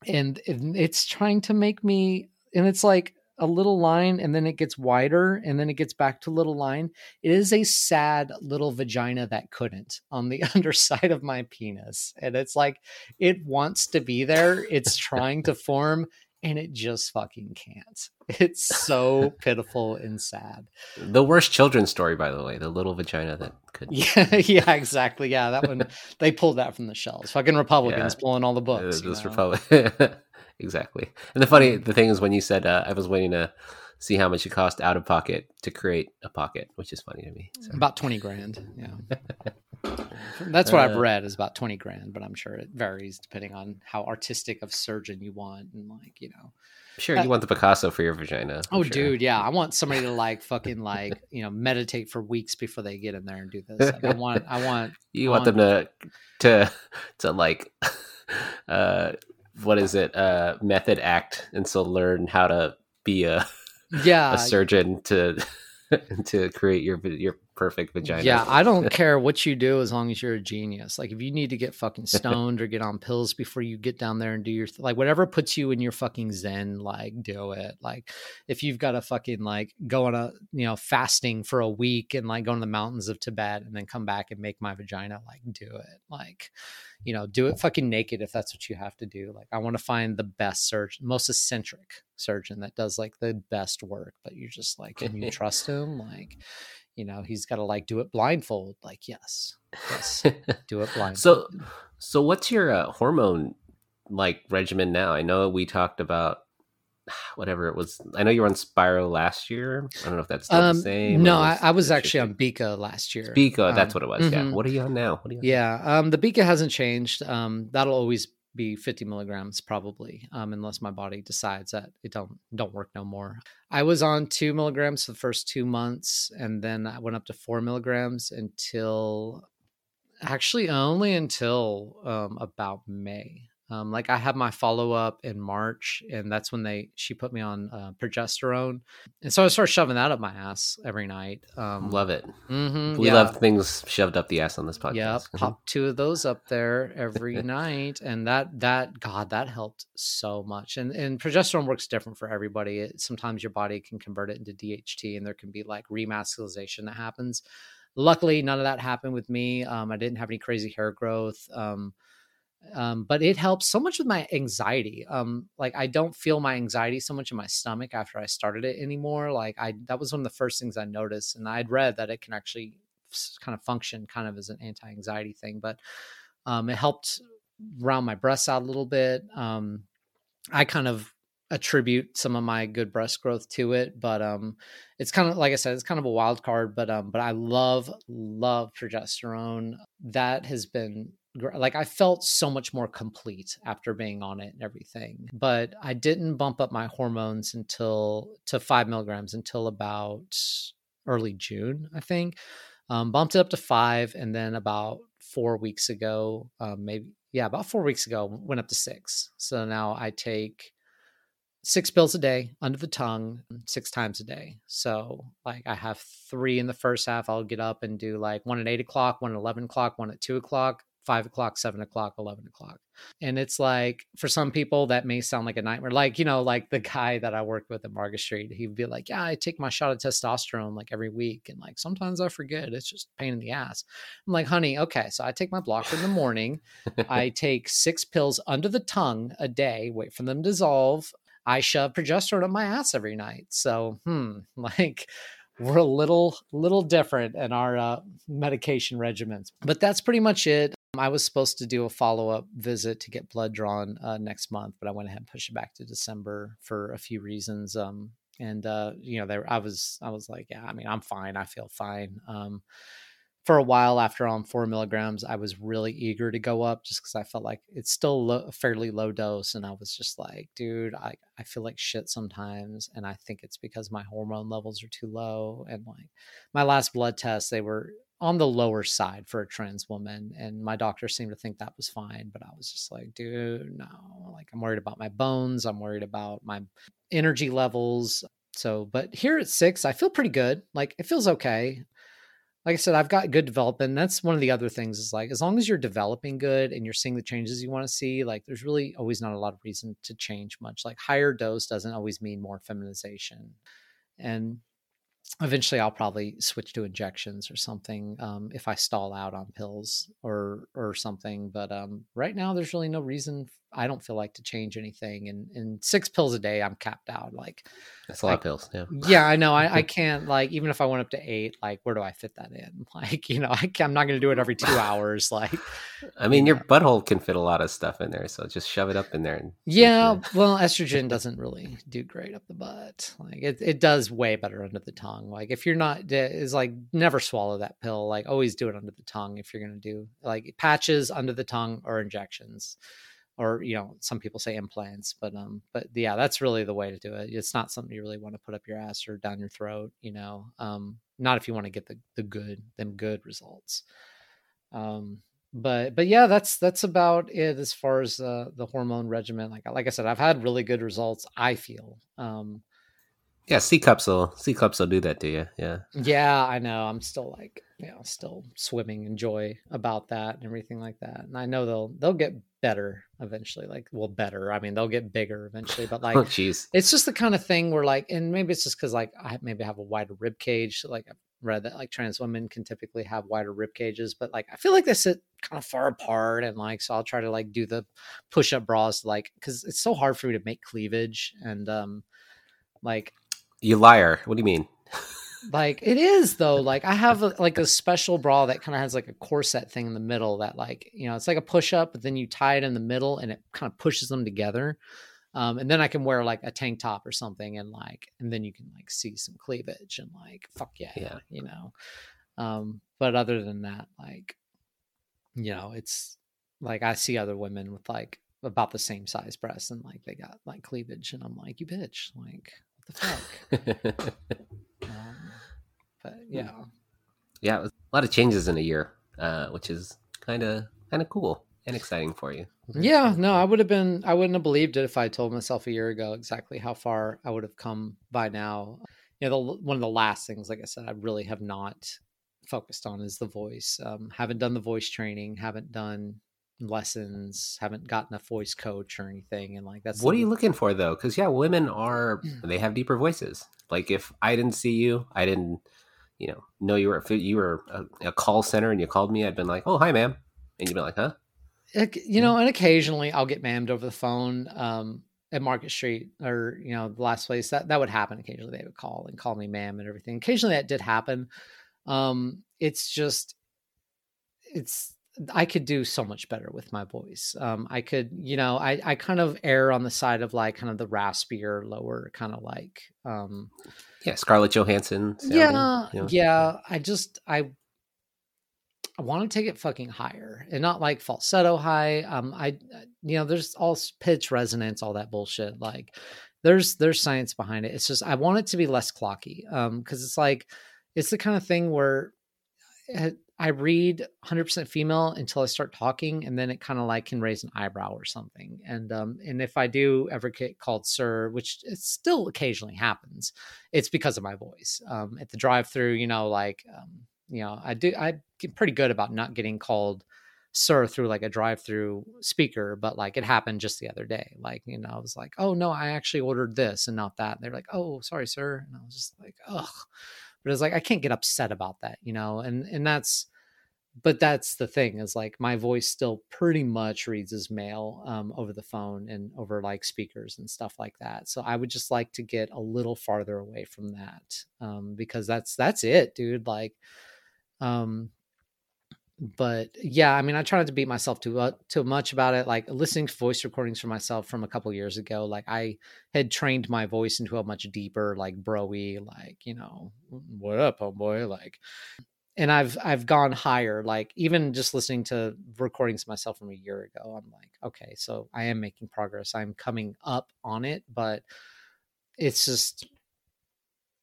and it's trying to make me and it's like a little line and then it gets wider and then it gets back to little line. It is a sad little vagina that couldn't on the underside of my penis. And it's like it wants to be there. It's trying to form and it just fucking can't. It's so pitiful and sad.
The worst children's story, by the way, the little vagina that could.
Yeah, yeah, exactly. Yeah, that one they pulled that from the shelves. Fucking Republicans
Yeah.
pulling all the books.
this? Republic. exactly. And the funny the thing is when you said uh, I was waiting to see how much it cost out of pocket to create a pocket, which is funny to me. So.
About twenty grand. Yeah. That's what I've
Uh,
read is about 20 grand, but I'm sure it varies depending on how artistic of surgeon you want and like, you know.
Sure, you want the Picasso for your vagina. I'm
Oh
sure.
dude, yeah. I want somebody to like fucking like, you know, meditate for weeks before they get in there and do this. Like, I want I want
You
I
want them to to to like uh what is it? Uh method act and so learn how to be a,
yeah.
a surgeon to to create your your perfect vagina.
Yeah, I don't care what you do as long as you're a genius. Like if you need to get fucking stoned or get on pills before you get down there and do your like whatever puts you in your fucking zen, like do it. Like if you've got to fucking like go on a you know fasting for a week and like go in the mountains of Tibet and then come back and make my vagina, like do it. Like you know, do it fucking naked if that's what you have to do. Like I want to find the best surgeon, most eccentric surgeon that does like the best work, but you're just like, can you trust him? Like you know he's got to like do it blindfold like yes yes do it blindfold
So so what's your uh, hormone like regimen now? I know we talked about whatever it was. I know you were on Spiro last year. I don't know if that's still
um
the same.
no
or
I,
was
I was actually on? Bika last year
Bika, that's
Um,
what it was. Yeah.
mhm.
What are you on now? What are you on?
yeah um the Bika hasn't changed um that'll always be 50 milligrams probably um unless my body decides that it don't don't work no more i was on two milligrams for the first two months and then i went up to four milligrams until actually only until um about may um like i had my follow-up in march and that's when they she put me on uh, progesterone and so i started shoving that up my ass every night um
Love it.
mhm,
We
yeah.
love things shoved up the ass on this podcast.
Yep,
Mhm.
pop two of those up there every night, and that that God that helped so much. And and progesterone works different for everybody. It, sometimes your body can convert it into DHT, and there can be like remasculization that happens. Luckily, none of that happened with me. Um, I didn't have any crazy hair growth. Um, um, but it helps so much with my anxiety. Um, like I don't feel my anxiety so much in my stomach after I started it anymore. Like I, that was one of the first things I noticed, and I'd read that it can actually kind of function kind of as an anti-anxiety thing. But um, it helped round my breasts out a little bit. Um, I kind of attribute some of my good breast growth to it, but um, it's kind of like I said, it's kind of a wild card. But um, but I love love progesterone. That has been like I felt so much more complete after being on it and everything. But I didn't bump up my hormones until to five milligrams until about early June, I think. Um, bumped it up to five, and then about four weeks ago, um, maybe yeah, about four weeks ago, went up to six. So now I take six pills a day under the tongue six times a day. So like I have three in the first half. I'll get up and do like one at eight o'clock, one at eleven o'clock, one at two o'clock, five o'clock, seven o'clock, eleven o'clock. And it's like for some people that may sound like a nightmare. Like, you know, like the guy that I worked with at Market Street, he'd be like, Yeah, I take my shot of testosterone like every week. And like sometimes I forget. It's just a pain in the ass. I'm like, honey, okay. So I take my blocker in the morning. I take six pills under the tongue a day, wait for them to dissolve. I shove progesterone up my ass every night. So, hmm, like we're a little little different in our uh, medication regimens, but that's pretty much it. I was supposed to do a follow up visit to get blood drawn uh, next month, but I went ahead and pushed it back to December for a few reasons. Um, and uh, you know, there I was I was like, yeah, I mean, I'm fine. I feel fine. Um, for a while after on four milligrams, I was really eager to go up just because I felt like it's still a fairly low dose. And I was just like, dude, I, I feel like shit sometimes. And I think it's because my hormone levels are too low. And like my last blood test, they were on the lower side for a trans woman. And my doctor seemed to think that was fine. But I was just like, dude, no, like I'm worried about my bones. I'm worried about my energy levels. So, but here at six, I feel pretty good. Like it feels okay like I said, I've got good development. That's one of the other things is like, as long as you're developing good and you're seeing the changes you want to see, like there's really always not a lot of reason to change much. Like higher dose doesn't always mean more feminization. And eventually I'll probably switch to injections or something um, if I stall out on pills or or something. But um, right now, there's really no reason. I don't feel like to change anything. And and six pills a day, I'm capped out. Like
That's a lot
I-
of pills. Yeah.
yeah, I know. I, I can't like even if I went up to eight, like where do I fit that in? Like you know, I I'm not going to do it every two hours. Like
I mean, your butthole can fit a lot of stuff in there, so just shove it up in there. And
Yeah, well, estrogen doesn't really do great up the butt. Like it, it does way better under the tongue. Like if you're not is like never swallow that pill. Like always do it under the tongue if you're gonna do like patches under the tongue or injections. Or you know, some people say implants, but um, but yeah, that's really the way to do it. It's not something you really want to put up your ass or down your throat, you know. Um, not if you want to get the the good them good results. Um, but but yeah that's that's about it as far as uh, the hormone regimen like like i said i've had really good results i feel um
yeah, C cups will C cups will do that to you. Yeah.
yeah i know i'm still like you know still swimming in joy about that and everything like that and i know they'll they'll get better eventually like well better i mean they'll get bigger eventually but like
oh, jeez.
it's just the kind of thing where like and maybe it's just because like i maybe have a wider rib cage so, like i've read that like trans women can typically have wider rib cages but like i feel like they sit kind of far apart and like so i'll try to like do the push-up bras like because it's so hard for me to make cleavage and um like
You liar. What do you mean?
like it is though like i have a, like a special bra that kind of has like a corset thing in the middle that like you know it's like a push-up but then you tie it in the middle and it kind of pushes them together um, and then I can wear like a tank top or something, and like, and then you can like see some cleavage and like, fuck yeah,
Yeah.
you know. Um, but other than that, like, you know, it's like I see other women with like about the same size breasts and like they got like cleavage, and I'm like, you bitch, like, the fuck? um, but yeah,
yeah, it was a lot of changes in a year, uh, which is kind of kind of cool and exciting for you.
Yeah, no, I would have been, I wouldn't have believed it if I told myself a year ago exactly how far I would have come by now. You know, the, one of the last things, like I said, I really have not focused on is the voice. Um, haven't done the voice training, haven't done lessons, haven't gotten a voice coach or anything. And like, that's
What are you looking for though? Because yeah, women are they have deeper voices. Like if I didn't see you, I didn't, you know, know you were you were a, a call center and you called me, I'd been like, oh hi ma'am, and you'd be like, huh?
You know, and occasionally I'll get mammed over the phone um, at Market Street or you know the last place that that would happen. Occasionally they would call and call me ma'am and everything. Occasionally that did happen. Um, it's just it's I could do so much better with my voice. Um, I could, you know, I I kind of err on the side of like kind of the raspier, lower, kind of like um,
Yeah, Scarlett Johansson. sounding,
yeah,
you know?
yeah. I just I I want to take it fucking higher and not like falsetto high. Um, I you know there's all pitch resonance, all that bullshit. Like there's there's science behind it. It's just I want it to be less clocky. Um, because it's like it's the kind of thing where uh, I read 100% female until I start talking, and then it kind of like can raise an eyebrow or something. And um, and if I do ever get called sir, which it still occasionally happens, it's because of my voice. Um, at the drive-through, you know, like um, you know, I do I get pretty good about not getting called sir through like a drive-through speaker, but like it happened just the other day. Like you know, I was like, oh no, I actually ordered this and not that. And they're like, oh, sorry, sir, and I was just like, ugh but it's like i can't get upset about that you know and and that's but that's the thing is like my voice still pretty much reads as male um, over the phone and over like speakers and stuff like that so i would just like to get a little farther away from that um, because that's that's it dude like um but yeah i mean i try not to beat myself too uh, too much about it like listening to voice recordings for myself from a couple years ago like i had trained my voice into a much deeper like broy like you know what up homeboy? like and i've i've gone higher like even just listening to recordings myself from a year ago i'm like okay so i am making progress. I'm coming up on it but it's just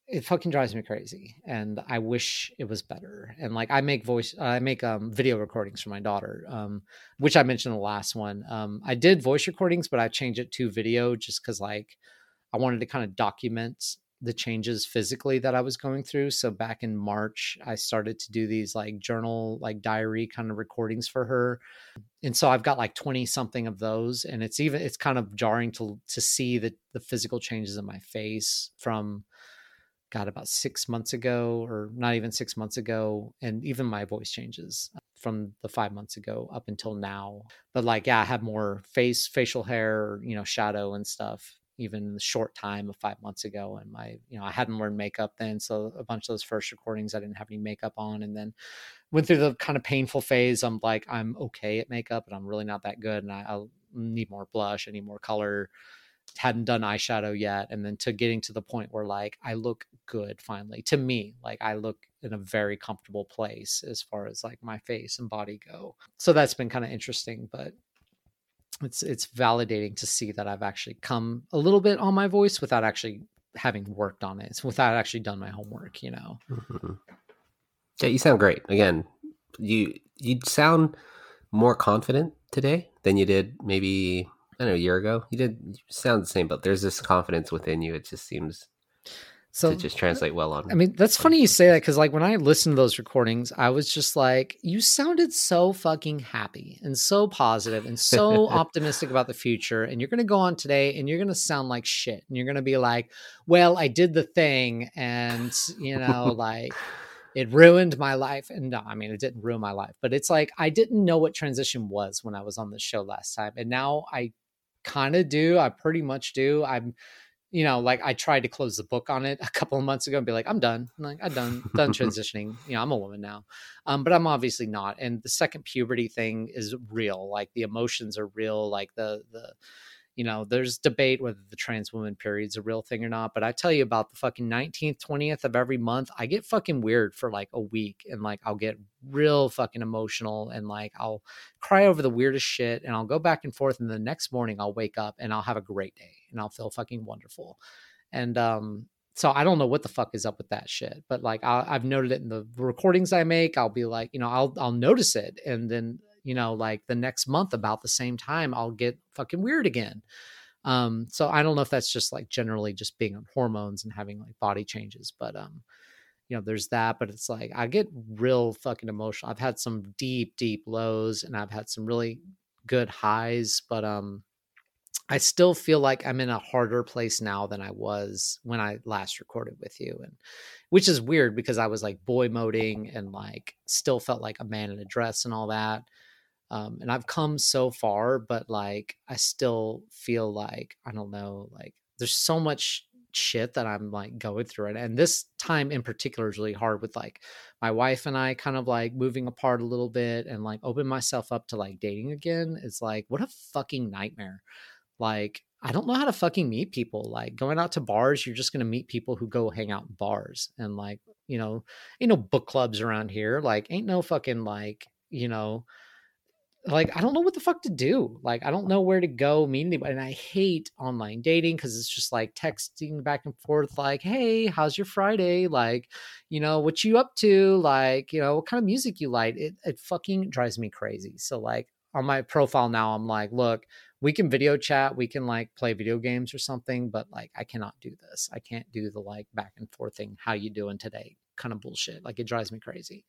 it fucking drives me crazy and i wish it was better and like i make voice i make um video recordings for my daughter um which i mentioned in the last one um i did voice recordings but i changed it to video just because like i wanted to kind of document the changes physically that I was going through. So back in March, I started to do these like journal, like diary kind of recordings for her. And so I've got like 20 something of those. And it's even, it's kind of jarring to, to see the, the physical changes in my face from, God, about six months ago, or not even six months ago. And even my voice changes uh, from the five months ago up until now. But like, yeah, I have more face, facial hair, you know, shadow and stuff even the short time of five months ago. And my, you know, I hadn't learned makeup then. So a bunch of those first recordings, I didn't have any makeup on. And then went through the kind of painful phase. I'm like, I'm okay at makeup, but I'm really not that good. And I, I need more blush, I need more color. Hadn't done eyeshadow yet. And then to getting to the point where like I look good finally to me, like I look in a very comfortable place as far as like my face and body go. So that's been kind of interesting. But it's it's validating to see that I've actually come a little bit on my voice without actually having worked on it. Without actually done my homework, you know.
Mm-hmm. Yeah, you sound great. Again, you you sound more confident today than you did maybe I don't know a year ago. You did sound the same, but there's this confidence within you. It just seems so to just translate well on.
I mean, that's funny you say that because like when I listened to those recordings, I was just like, you sounded so fucking happy and so positive and so optimistic about the future. And you're gonna go on today and you're gonna sound like shit. And you're gonna be like, well, I did the thing, and you know, like it ruined my life. And no, I mean, it didn't ruin my life, but it's like I didn't know what transition was when I was on the show last time, and now I kind of do. I pretty much do. I'm you know, like I tried to close the book on it a couple of months ago and be like, I'm done. I'm like, I'm done, done transitioning. You know, I'm a woman now. Um, but I'm obviously not. And the second puberty thing is real. Like the emotions are real. Like the the you know, there's debate whether the trans woman period's a real thing or not. But I tell you about the fucking 19th, 20th of every month, I get fucking weird for like a week and like I'll get real fucking emotional and like I'll cry over the weirdest shit and I'll go back and forth. And the next morning I'll wake up and I'll have a great day and I'll feel fucking wonderful. And, um, so I don't know what the fuck is up with that shit, but like i have noted it in the recordings I make. I'll be like, you know, I'll I'll notice it, and then you know, like the next month about the same time, I'll get fucking weird again. Um, so I don't know if that's just like generally just being on hormones and having like body changes, but um, you know, there's that, but it's like I get real fucking emotional. I've had some deep, deep lows and I've had some really good highs, but um I still feel like I'm in a harder place now than I was when I last recorded with you. And which is weird because I was like boy moding and like still felt like a man in a dress and all that. Um, and I've come so far, but like I still feel like I don't know, like there's so much shit that I'm like going through it. And this time in particular is really hard with like my wife and I kind of like moving apart a little bit and like open myself up to like dating again. It's like, what a fucking nightmare. Like, I don't know how to fucking meet people. Like going out to bars, you're just gonna meet people who go hang out in bars and like, you know, you know, book clubs around here. Like, ain't no fucking like, you know, like I don't know what the fuck to do. Like I don't know where to go meet anybody. And I hate online dating because it's just like texting back and forth, like, hey, how's your Friday? Like, you know, what you up to? Like, you know, what kind of music you like? It it fucking drives me crazy. So like on my profile now, I'm like, look, we can video chat, we can like play video games or something, but like I cannot do this. I can't do the like back and forth thing. How you doing today? Kind of bullshit. Like it drives me crazy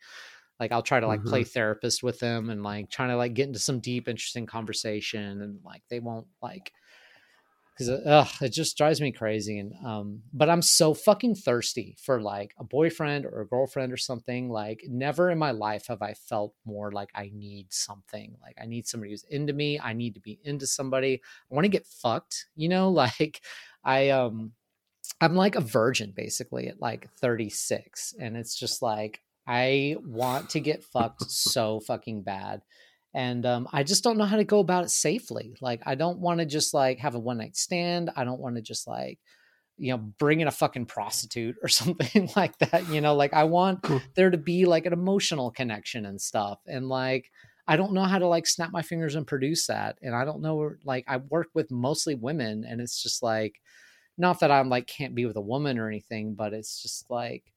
like i'll try to like mm-hmm. play therapist with them and like trying to like get into some deep interesting conversation and like they won't like because uh, it just drives me crazy and um but i'm so fucking thirsty for like a boyfriend or a girlfriend or something like never in my life have i felt more like i need something like i need somebody who's into me i need to be into somebody i want to get fucked you know like i um i'm like a virgin basically at like 36 and it's just like I want to get fucked so fucking bad. And um, I just don't know how to go about it safely. Like, I don't want to just like have a one night stand. I don't want to just like, you know, bring in a fucking prostitute or something like that. You know, like I want there to be like an emotional connection and stuff. And like, I don't know how to like snap my fingers and produce that. And I don't know, like, I work with mostly women, and it's just like, not that I'm like can't be with a woman or anything, but it's just like,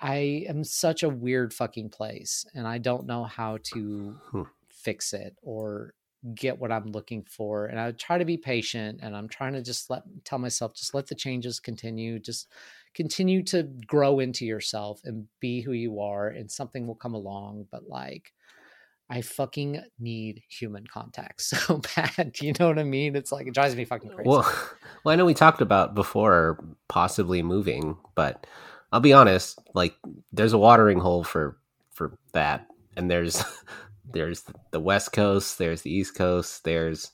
I am such a weird fucking place and I don't know how to hmm. fix it or get what I'm looking for. And I try to be patient and I'm trying to just let tell myself, just let the changes continue. Just continue to grow into yourself and be who you are and something will come along. But like I fucking need human contact so bad. You know what I mean? It's like it drives me fucking crazy.
Well, well, I know we talked about before possibly moving, but I'll be honest, like there's a watering hole for for that. And there's there's the West Coast, there's the East Coast, there's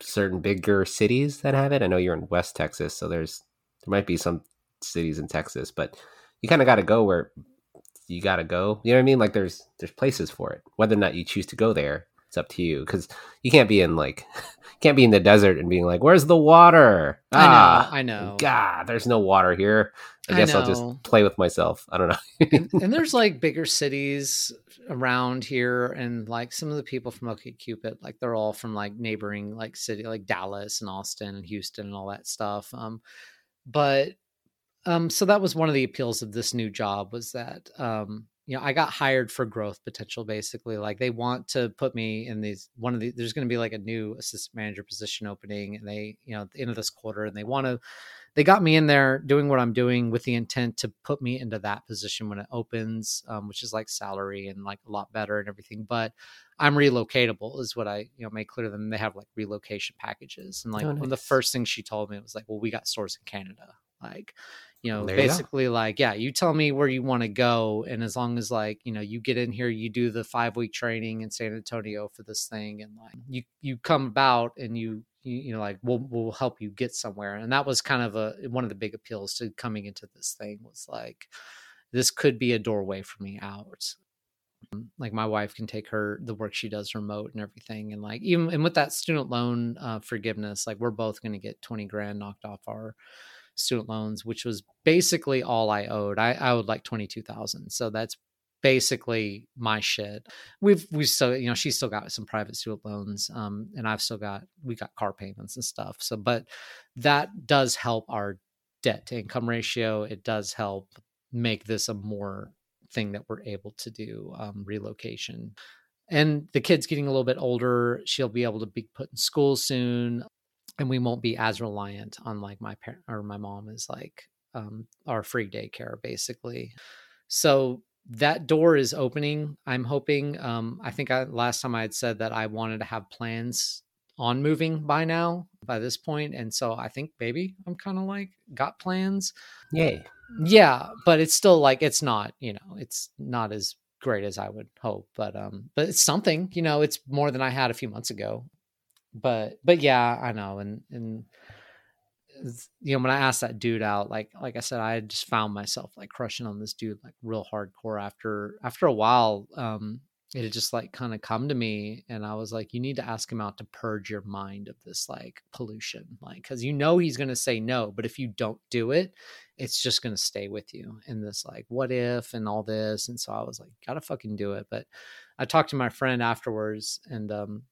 certain bigger cities that have it. I know you're in West Texas, so there's there might be some cities in Texas, but you kind of got to go where you got to go. You know what I mean? Like there's there's places for it. Whether or not you choose to go there, it's up to you because you can't be in like can't be in the desert and being like, "Where's the water?"
I know,
Ah,
I know.
God, there's no water here. I
I
guess I'll just play with myself. I don't know.
and, and there's like bigger cities around here and like some of the people from OK Cupid, like they're all from like neighboring like city like Dallas and Austin and Houston and all that stuff. Um but um so that was one of the appeals of this new job was that um you know I got hired for growth potential basically like they want to put me in these one of the there's going to be like a new assistant manager position opening and they you know at the end of this quarter and they want to they got me in there doing what I'm doing with the intent to put me into that position when it opens, um, which is like salary and like a lot better and everything. But I'm relocatable, is what I you know made clear to them. They have like relocation packages, and like
Oh,
one of the first things she told me was like, "Well, we got stores in Canada." Like, you know,
There you
basically like, yeah, you tell me where you want to go, and as long as like you know you get in here, you do the five week training in San Antonio for this thing, and like you you come about and you you, you know like we'll we'll help you get somewhere. And that was kind of a one of the big appeals to coming into this thing was like this could be a doorway for me out. Um, like my wife can take her the work she does remote and everything and like even and with that student loan uh, forgiveness like we're both going to get 20 grand knocked off our student loans which was basically all i owed. I, I owed like 22000 so that's basically my shit. We've we still you know she's still got some private student loans um and i've still got we got car payments and stuff. So but that does help our debt to income ratio. It does help make this a more thing that we're able to do um, relocation. And the kid's getting a little bit older. She'll be able to be put in school soon and we won't be as reliant on like my parent or my mom is like um, our free daycare basically. So that door is opening i'm hoping um, i think I, last time i had said that i wanted to have plans on moving by now by this point and so i think maybe i'm kind of like got plans.
Yay.
yeah but it's still like it's not you know it's not as great as i would hope but um but it's something you know it's more than i had a few months ago but but yeah i know and and you know when i asked that dude out like like i said i just found myself like crushing on this dude like real hardcore after after a while um it had just like kind of come to me and i was like you need to ask him out to purge your mind of this like pollution like because you know he's going to say no but if you don't do it it's just going to stay with you in this like what if and all this and so i was like gotta fucking do it but i talked to my friend afterwards and um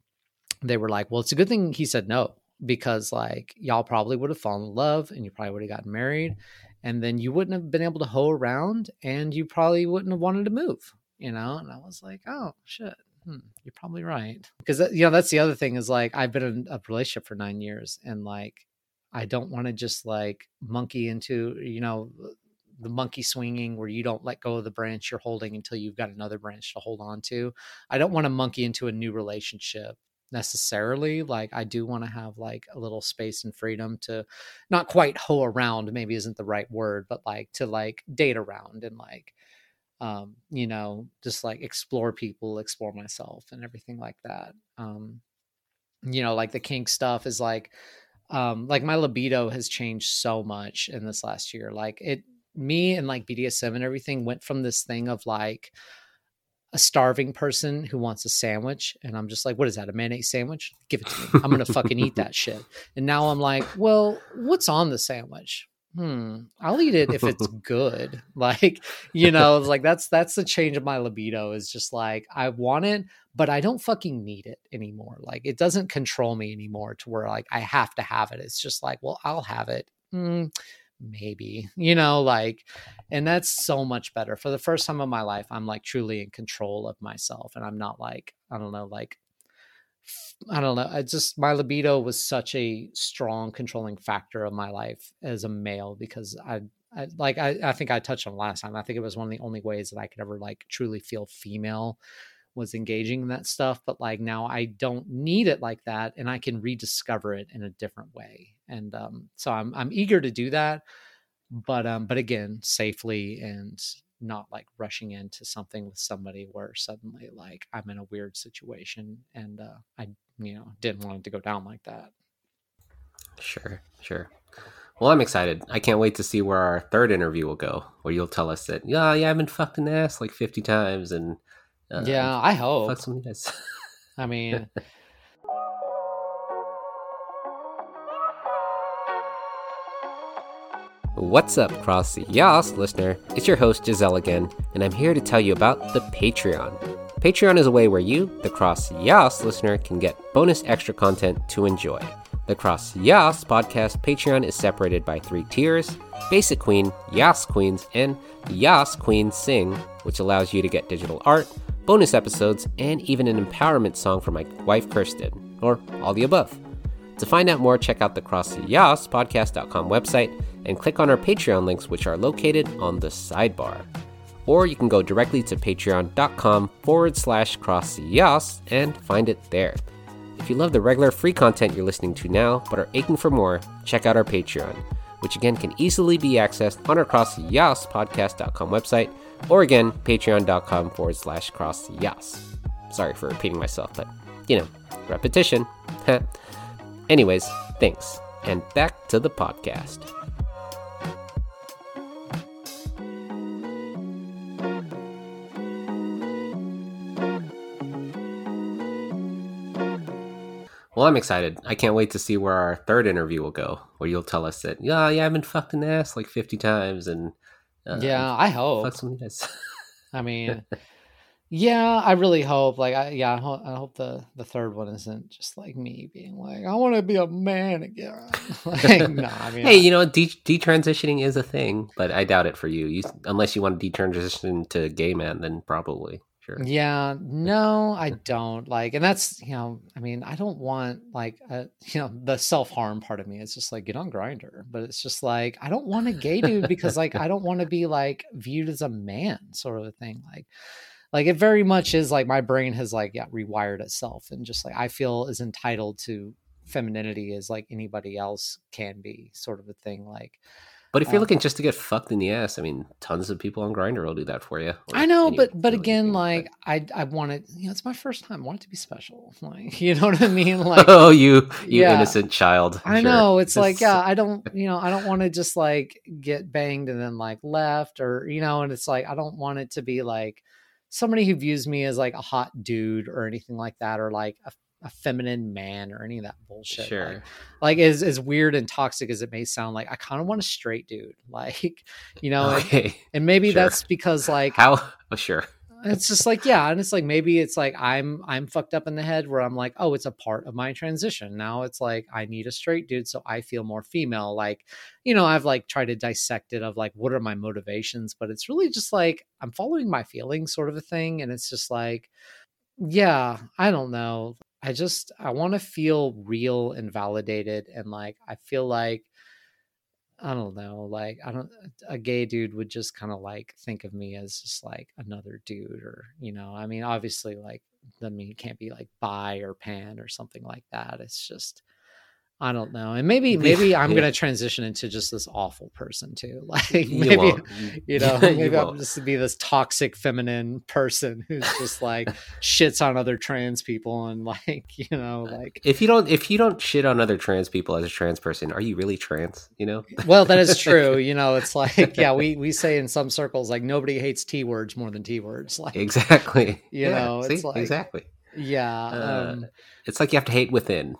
they were like well it's a good thing he said no because like y'all probably would have fallen in love and you probably would have gotten married and then you wouldn't have been able to hoe around and you probably wouldn't have wanted to move you know? And i was like oh shit. Hmm, you're probably right. Because you know that's the other thing is like i've been in a relationship for nine years and like i don't want to just like monkey into you know the monkey swinging where you don't let go of the branch you're holding until you've got another branch to hold on to. I don't want to monkey into a new relationship necessarily like i do want to have like a little space and freedom to not quite hoe around maybe isn't the right word but like to like date around and like um you know just like explore people explore myself and everything like that um you know like the kink stuff is like um like my libido has changed so much in this last year like it me and like bdsm and everything went from this thing of like a starving person who wants a sandwich and i'm just like what is that a mayonnaise sandwich? Give it to me. I'm gonna fucking eat that shit. And now i'm like well what's on the sandwich? Hmm i'll eat it if it's good. Like you know it's like that's that's the change of my libido is just like i want it but i don't fucking need it anymore. Like it doesn't control me anymore to where like i have to have it. It's just like well i'll have it. Hmm, maybe you know like and that's so much better for the first time in my life i'm like truly in control of myself and i'm not like i don't know like I don't know. I just my libido was such a strong controlling factor of my life as a male because I, I like I, I think I touched on last time. I think it was one of the only ways that I could ever like truly feel female was engaging in that stuff. But like now I don't need it like that and I can rediscover it in a different way. And um so I'm I'm eager to do that. But um but again, safely and not like rushing into something with somebody where suddenly like I'm in a weird situation and uh, I you know didn't want it to go down like that.
Sure, sure. Well, I'm excited. I can't wait to see where our third interview will go, where you'll tell us that, yeah, yeah, I've been fucked in the ass like 50 times, and uh,
yeah, I hope.
fuck some guys.
I mean,
What's up, Cross the Yas listener? It's your host, Giselle again, and I'm here to tell you about the Patreon. Patreon is a way where you, the Cross Yas listener, can get bonus extra content to enjoy. The Cross Yas podcast Patreon is separated by three tiers Basic Queen, Yas Queens, and Yas Queens Sing, which allows you to get digital art, bonus episodes, and even an empowerment song from my wife Kirsten, or all the above. To find out more, check out the CrossYasPodcast.com website and click on our Patreon links, which are located on the sidebar. Or you can go directly to patreon.com forward slash cross crossyas and find it there. If you love the regular free content you're listening to now, but are aching for more, check out our Patreon, which again can easily be accessed on our crossyas.podcast.com website, or again, patreon.com forward slash cross crossyas. Sorry for repeating myself, but you know, repetition. Anyways, thanks, and back to the podcast. Well, I'm excited. I can't wait to see where our third interview will go, where you'll tell us that, yeah, yeah, I've been fucked in the ass like 50 times, and uh,
yeah, I hope.
fuck some guys.
I mean, yeah, I really hope. Like, I, yeah, I hope, I hope the the third one isn't just like me being like, I want to be a man again. like, no, I mean,
hey, you know, de- detransitioning is a thing, but I doubt it for you. You unless you want to detransition to gay man, then probably sure.
Yeah, no, I don't like, and that's you know, I mean, I don't want like, uh, you know, the self harm part of me. It's just like get on Grindr, but it's just like I don't want a gay dude because like I don't want to be like viewed as a man, sort of a thing. Like, like it very much is like my brain has like yeah rewired itself, and just like I feel as entitled to femininity as like anybody else can be, sort of a thing. Like,
But if you're
Um,
looking just to get fucked in the ass, I mean, tons of people on Grindr will do that for you.
I know, but but again,
but-
like I I want it. You know, it's my first time. I want it to be special. Like, you know what I mean? Like,
oh, you you
Yeah.
innocent child.
I
Sure.
know it's like yeah, I don't you know I don't want to just like get banged and then like left or you know, and it's like I don't want it to be like somebody who views me as like a hot dude or anything like that or like a, a feminine man or any of that bullshit. Like,
Sure.
like as as weird and toxic as it may sound, like I kind of want a straight dude, like you know, and,
Okay.
and maybe
sure.
that's because like
How? Oh, sure.
It's just like yeah and it's like maybe it's like i'm i'm fucked up in the head where i'm like oh it's a part of my transition. Now it's like i need a straight dude so i feel more female. Like you know i've like tried to dissect it of like what are my motivations but it's really just like i'm following my feelings sort of a thing and it's just like yeah i don't know. I just i want to feel real and validated and like i feel like I don't know, like I don't a gay dude would just kind of like think of me as just like another dude or you know, I mean obviously like I mean it can't be like bi or pan or something like that. It's just I don't know. And maybe maybe I'm
yeah.
gonna transition into just this awful person too. Like maybe
won't.
you know,
You
maybe I'm
won't.
just to be this toxic feminine person who's just like shits on other trans people and like, you know, like
If you don't, if you don't shit on other trans people as a trans person, are you really trans? You know.
well that is true you know it's like yeah we we say in some circles like nobody hates t words more than t words like
Exactly.
You know, it's like-
exactly.
yeah
Uh,
um
It's like you have to hate within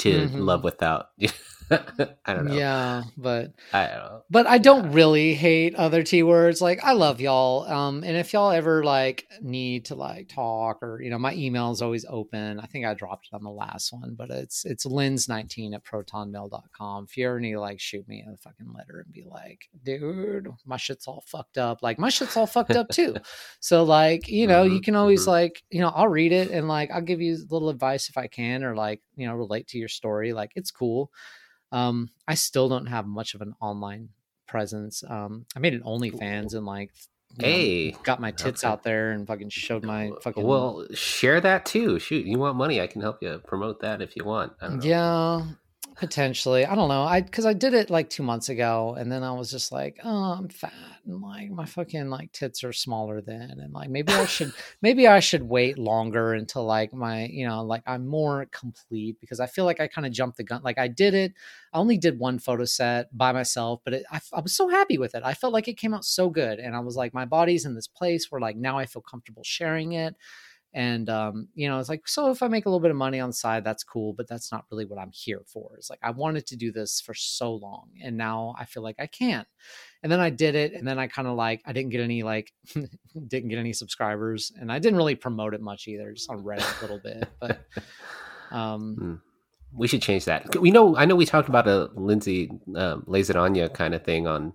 to
Mhm.
love without. I don't know.
Yeah, but
I don't know.
but I don't really hate other T words. Like I love y'all. Um, and if y'all ever like need to like talk or you know, my email is always open. I think I dropped it on the last one, but it's it's linz19 at protonmail.com. If you ever need to like shoot me a fucking letter and be like, dude, my shit's all fucked up. Like my shit's all fucked up too. So like, you know, you
Mhm,
can always
mhm.
like, you know, I'll read it and like I'll give you a little advice if I can or like, you know, relate to your story. Like it's cool. Um, I still don't have much of an online presence. Um, I made an OnlyFans and like, you know,
Hey,
got my tits
okay.
out there and fucking showed my fucking.
well, share that too. Shoot, you want money? I can help you promote that if you want. I don't know.
yeah, potentially. I don't know. I because I did it like two months ago, and then I was just like, oh, I'm fat, and like my fucking like tits are smaller then, and like maybe I should maybe I should wait longer until like my you know like I'm more complete because I feel like I kind of jumped the gun. Like I did it. I only did one photo set by myself, but it, I, I was so happy with it. I felt like it came out so good, and I was like, my body's in this place where like now I feel comfortable sharing it and um, you know it's like so if i make a little bit of money on the side that's cool but that's not really what i'm here for it's like i wanted to do this for so long and now i feel like i can't. and then i did it and then i kind of like i didn't get any like didn't get any subscribers and i didn't really promote it much either just on reddit a little bit but um
We should change that. We know. I know we talked about a Lindsay um, Lasagna kind of thing on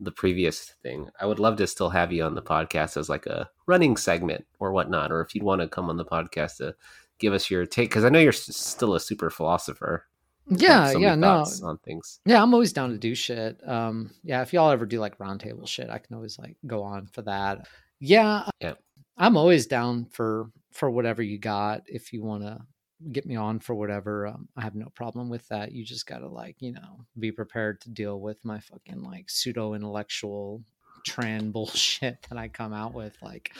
the previous thing. I would love to still have you on the podcast as like a running segment or whatnot, or if you'd want to come on the podcast to give us your take, because I know you're s- still a super philosopher.
Yeah
so
yeah no
on things.
yeah i'm always down to do shit um yeah if y'all ever do like roundtable shit i can always like go on for that yeah
Yeah.
i'm always down for for whatever you got if you want to get me on for whatever um, i have no problem with that. You just gotta like you know be prepared to deal with my fucking like pseudo intellectual tran bullshit that i come out with like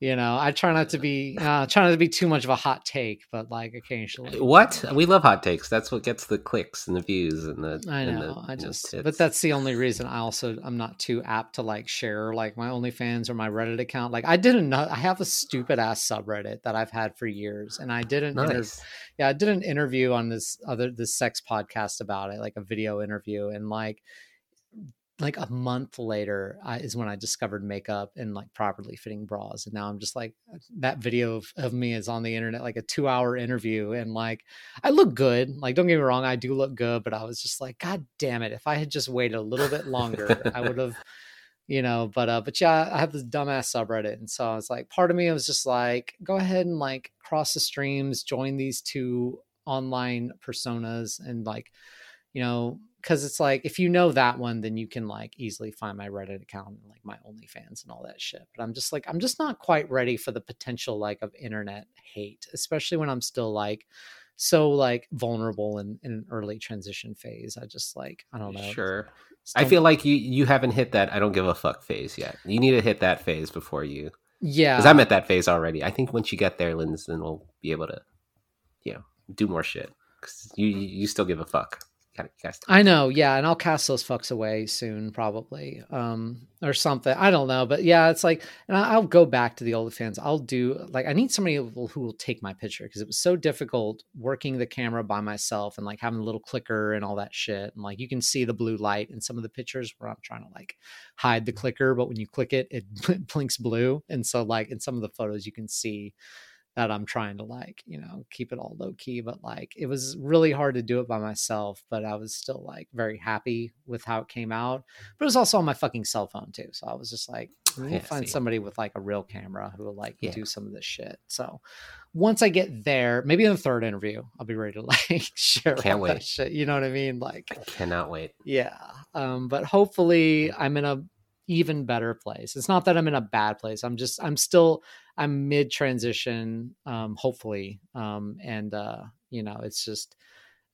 you know i try not to be uh try not to be too much of a hot take but like occasionally
What we love hot takes. That's what gets the clicks and the views and the.
I know.
the-
I just, but that's the only reason I also I'm not too apt to like share like my OnlyFans or my Reddit account. Like I didn't know I have a stupid ass subreddit that I've had for years, and I didn't. inter- yeah, I did an interview on this other this sex podcast about it, like a video interview, and like like a month later I, is when I discovered makeup and like properly fitting bras, and now I'm just like that video of, of me is on the internet, like a two hour interview, and like I look good. Like don't get me wrong, I do look good, but I was just like, God damn it! If I had just waited a little bit longer, I would have. You know, but uh, but yeah, I have this dumbass subreddit, and so I was like, part of me was just like, go ahead and like cross the streams, join these two online personas, and like, you know, because it's like if you know that one, then you can like easily find my Reddit account and like my OnlyFans and all that shit. But I'm just like, I'm just not quite ready for the potential like of internet hate, especially when I'm still like so like vulnerable in, in an early transition phase. I just like, I don't know.
Sure.
just
I feel like you you haven't hit that I don't give a fuck phase yet. You need to hit that phase before you
yeah.
because I'm at that phase already. I think once you get there, Linz, then we'll be able to, you know, do more shit. Because you you still give a fuck. Gotta, you gotta.
I know, yeah, and I'll cast those fucks away soon, probably, um, or something. I don't know, but yeah, it's like, and I'll go back to the OnlyFans. I'll do like I need somebody who will take my picture because it was so difficult working the camera by myself and like having a little clicker and all that shit. And like you can see the blue light in some of the pictures where I'm trying to like hide the clicker, but when you click it, it blinks blue. And so like in some of the photos, you can see that I'm trying to like, you know, keep it all low key. But like it was really hard to do it by myself, but I was still like very happy with how it came out. But it was also on my fucking cell phone too. So I was just like, need
Yeah,
find
see.
somebody with like a real camera who will like
Yeah.
do some of this shit. So once I get there, maybe in the third interview, I'll be ready to like share
Can't wait.
that shit. You know what I mean? Like
I cannot wait.
yeah. Um, but hopefully I'm in a even better place. It's not that I'm in a bad place. I'm just I'm still I'm mid transition, um, hopefully. Um, and uh, you know, it's just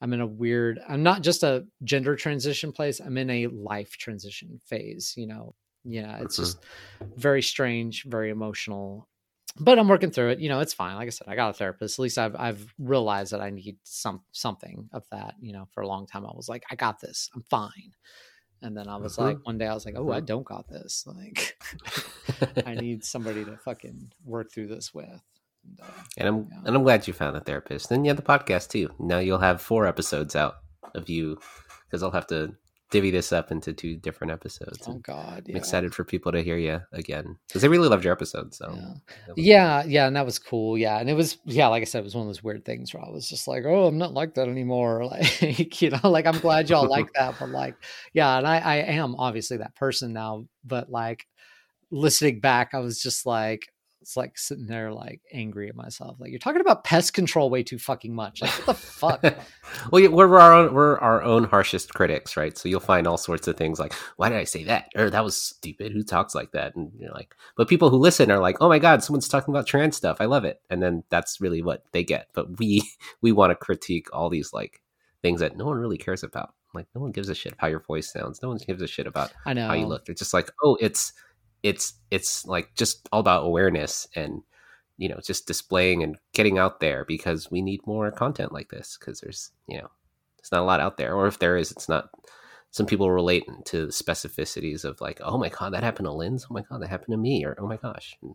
I'm in a weird I'm not just a gender transition place, I'm in a life transition phase, you know. Yeah, it's
Mhm.
just very strange, very emotional. But I'm working through it. You know, it's fine. Like I said, I got a therapist. At least I've I've realized that I need some something of that. You know, for a long time I was like, I got this. I'm fine. And then I was
Mhm.
like, one day I was like, oh, I
Mhm.
don't got this. Like, I need somebody to fucking work through this with. And, uh,
and I'm
Yeah.
and I'm glad you found a therapist. And you have the podcast too. Now you'll have four episodes out of you because I'll have to divvy this up into two different episodes.
Oh God,
I'm excited for people to hear you again because they really loved your episode. So
Yeah. Yeah, yeah, and that was cool. Yeah, and it was yeah, like I said, it was one of those weird things where I was just like, oh, I'm not like that anymore. Like you know, like I'm glad y'all like that, but like yeah, and I I am obviously that person now, but like listening back, I was just like. It's like sitting there, like angry at myself. Like you're talking about pest control way too fucking much. Like what the fuck?
well, yeah, we're our own, we're our own harshest critics, right? So you'll find all sorts of things like, "Why did I say that?" or "That was stupid." Who talks like that? And you're like, but people who listen are like, "Oh my god, someone's talking about trans stuff. I love it." And then that's really what they get. But we we want to critique all these like things that no one really cares about. Like no one gives a shit how your voice sounds. No one gives a shit about
I know
how you look. They're just like, oh, it's it's it's like just all about awareness and you know just displaying and getting out there because we need more content like this because there's you know there's not a lot out there. Or if there is it's not some people relate to the specificities of like oh my god that happened to Linz. Oh my god that happened to me or oh my gosh And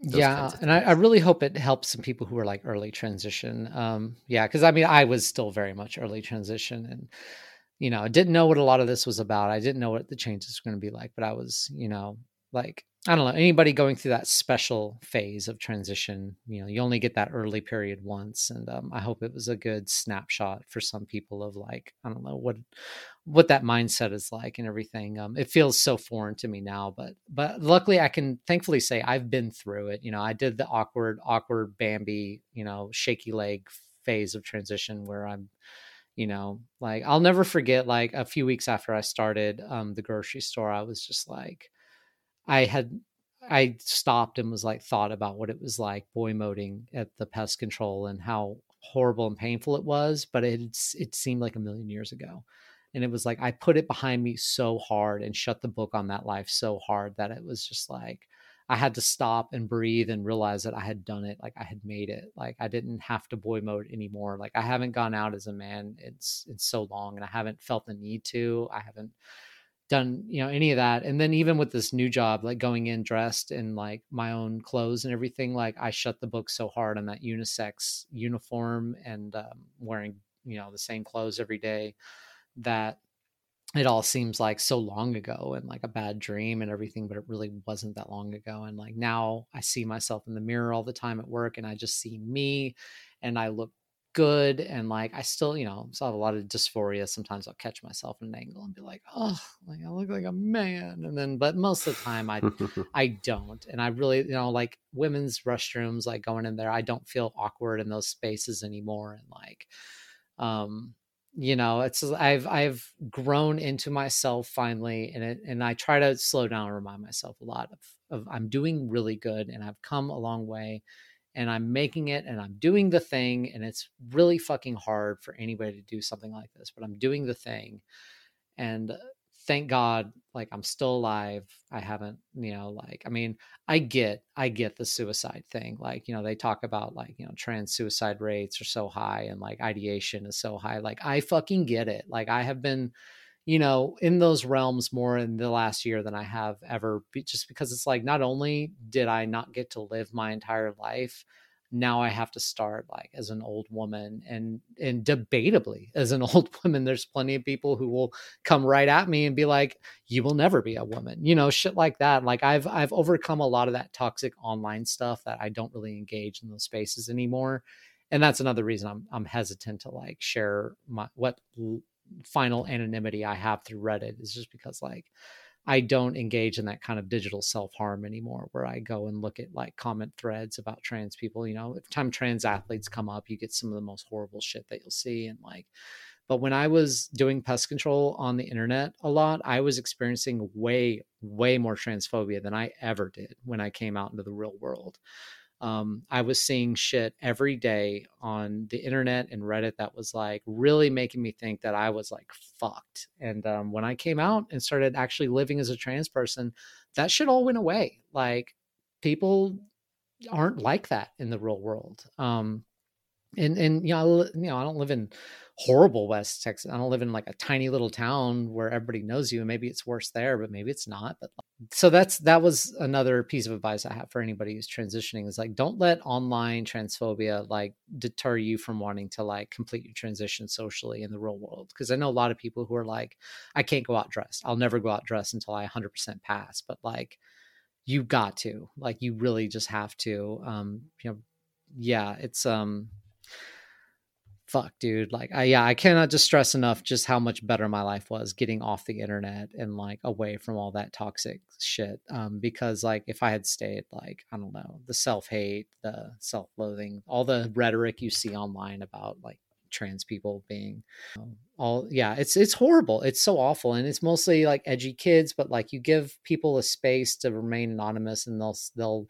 yeah and I, I really hope it helps some people who are like early transition um yeah because i mean i was still very much early transition and you know i didn't know what a lot of this was about. I didn't know what the changes were going to be like but i was you know like i don't know anybody going through that special phase of transition you know you only get that early period once and um, i hope it was a good snapshot for some people of like i don't know what what that mindset is like and everything. Um it feels so foreign to me now but but luckily i can thankfully say i've been through it. You know i did the awkward awkward bambi you know shaky leg phase of transition where i'm you know like i'll never forget like a few weeks after i started um the grocery store i was just like i had i stopped and was like thought about what it was like boy moding at the pest control and how horrible and painful it was but it it seemed like a million years ago. And it was like i put it behind me so hard and shut the book on that life so hard that it was just like i had to stop and breathe and realize that i had done it like i had made it. Like i didn't have to boy mode anymore. Like i haven't gone out as a man it's it's so long and i haven't felt the need to. I haven't done you know any of that. And then even with this new job like going in dressed in like my own clothes and everything like i shut the book so hard on that unisex uniform and um, wearing you know the same clothes every day that it all seems like so long ago and like a bad dream and everything but it really wasn't that long ago. And like now i see myself in the mirror all the time at work and i just see me and i look good and like i still you know still have a lot of dysphoria sometimes i'll catch myself in an angle and be like oh like i look like a man and then but most of the time i I don't. And I really, you know, like women's restrooms, like going in there, I don't feel awkward in those spaces anymore. And like, um, you know, it's I've I've grown into myself finally, and it and I try to slow down and remind myself a lot of, of I'm doing really good, and I've come a long way, and I'm making it, and I'm doing the thing, and it's really fucking hard for anybody to do something like this, but I'm doing the thing, and uh, thank god like i'm still alive. I haven't you know like i mean i get i get the suicide thing like you know they talk about like you know trans suicide rates are so high and like ideation is so high like i fucking get it like i have been you know in those realms more in the last year than i have ever just because it's like not only did i not get to live my entire life now I have to start like as an old woman and and debatably as an old woman there's plenty of people who will come right at me and be like you will never be a woman you know shit like that like I've I've overcome a lot of that toxic online stuff that I don't really engage in those spaces anymore and that's another reason I'm I'm hesitant to like share my what final anonymity I have through Reddit is just because like I don't engage in that kind of digital self harm anymore, where I go and look at like comment threads about trans people. You know, every time trans athletes come up, you get some of the most horrible shit that you'll see. And like, but when I was doing pest control on the internet a lot, I was experiencing way, way more transphobia than I ever did when I came out into the real world. Um, I was seeing shit every day on the internet and Reddit that was like really making me think that I was like fucked. And um, when I came out and started actually living as a trans person, that shit all went away. Like people aren't like that in the real world. Um, and and you know, I, you know, I don't live in horrible West Texas. I don't live in like a tiny little town where everybody knows you, and maybe it's worse there, but maybe it's not. But so that's that was another piece of advice I have for anybody who's transitioning is like don't let online transphobia like deter you from wanting to like complete your transition socially in the real world. Because I know a lot of people who are like, I can't go out dressed. I'll never go out dressed until I 100% pass. But like, you got to like, you really just have to. Um, you know, yeah, it's um fuck dude. Like i yeah i cannot just stress enough just how much better my life was getting off the internet and like away from all that toxic shit um because like if i had stayed like i don't know the self-hate the self-loathing all the rhetoric you see online about like trans people being know, all yeah it's it's horrible. It's so awful and it's mostly like edgy kids but like you give people a space to remain anonymous and they'll they'll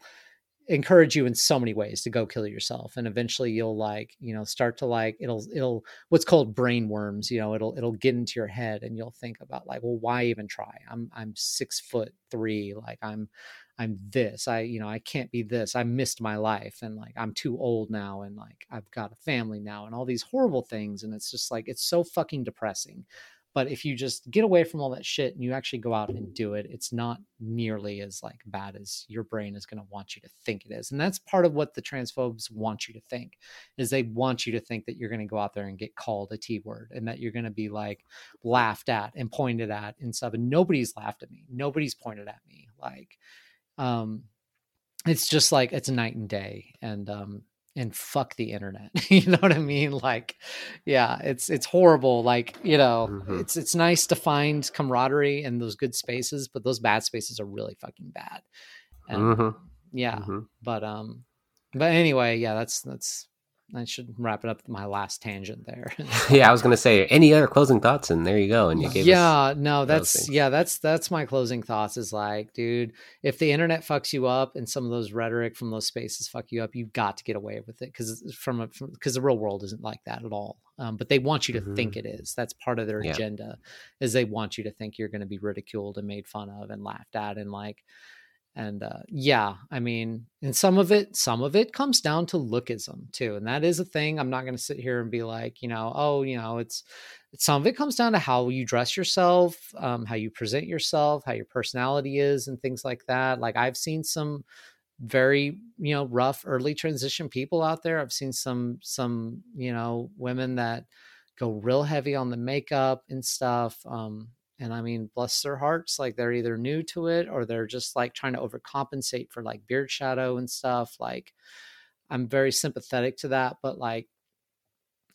encourage you in so many ways to go kill yourself and eventually you'll like you know start to like it'll it'll what's called brain worms you know it'll it'll get into your head and you'll think about like well why even try? I'm i'm six foot three like i'm i'm this i you know i can't be this i missed my life and like i'm too old now and like i've got a family now and all these horrible things and it's just like it's so fucking depressing but if you just get away from all that shit and you actually go out and do it it's not nearly as like bad as your brain is going to want you to think it is and that's part of what the transphobes want you to think is they want you to think that you're going to go out there and get called a t word and that you're going to be like laughed at and pointed at and stuff and nobody's laughed at me nobody's pointed at me like um it's just like it's night and day and um and fuck the internet you know what i mean like yeah it's it's horrible like you know
Mhm.
it's it's nice to find camaraderie in those good spaces but those bad spaces are really fucking bad and
Mhm.
yeah
Mhm.
but um but anyway yeah that's that's i should wrap it up with my last tangent there.
Yeah, I was gonna say any other closing thoughts, and there you go. And you gave us
yeah no that's yeah that's that's my closing thoughts is like dude if the internet fucks you up and some of those rhetoric from those spaces fuck you up you've got to get away with it because from a because the real world isn't like that at all. Um, but they want you to think it is. That's part of their
Yeah.
agenda is they want you to think you're going to be ridiculed and made fun of and laughed at and like and uh, yeah i mean and some of it some of it comes down to lookism too and that is a thing. I'm not going to sit here and be like you know oh you know it's some of it comes down to how you dress yourself um, how you present yourself how your personality is and things like that. Like i've seen some very you know rough early transition people out there. I've seen some some you know women that go real heavy on the makeup and stuff um and i mean bless their hearts like they're either new to it or they're just like trying to overcompensate for like beard shadow and stuff like i'm very sympathetic to that but like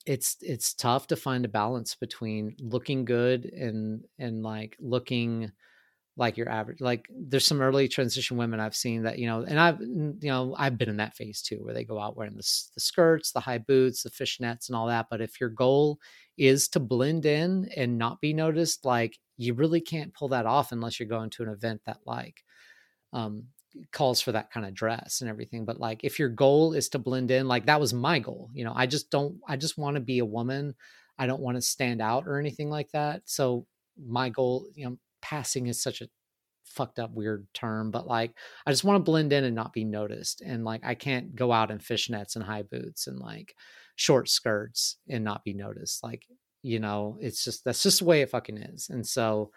it's it's tough to find a balance between looking good and and like looking like your average like there's some early transition women i've seen that you know and i've you know i've been in that phase too where they go out wearing the, the skirts the high boots the fishnets and all that but if your goal is to blend in and not be noticed like you really can't pull that off unless you're going to an event that like um calls for that kind of dress and everything but like if your goal is to blend in like that was my goal you know i just don't i just want to be a woman i don't want to stand out or anything like that so my goal you know passing is such a fucked up weird term but like i just want to blend in and not be noticed and like i can't go out in fishnets and high boots and like short skirts and not be noticed like you know it's just that's just the way it fucking is. And so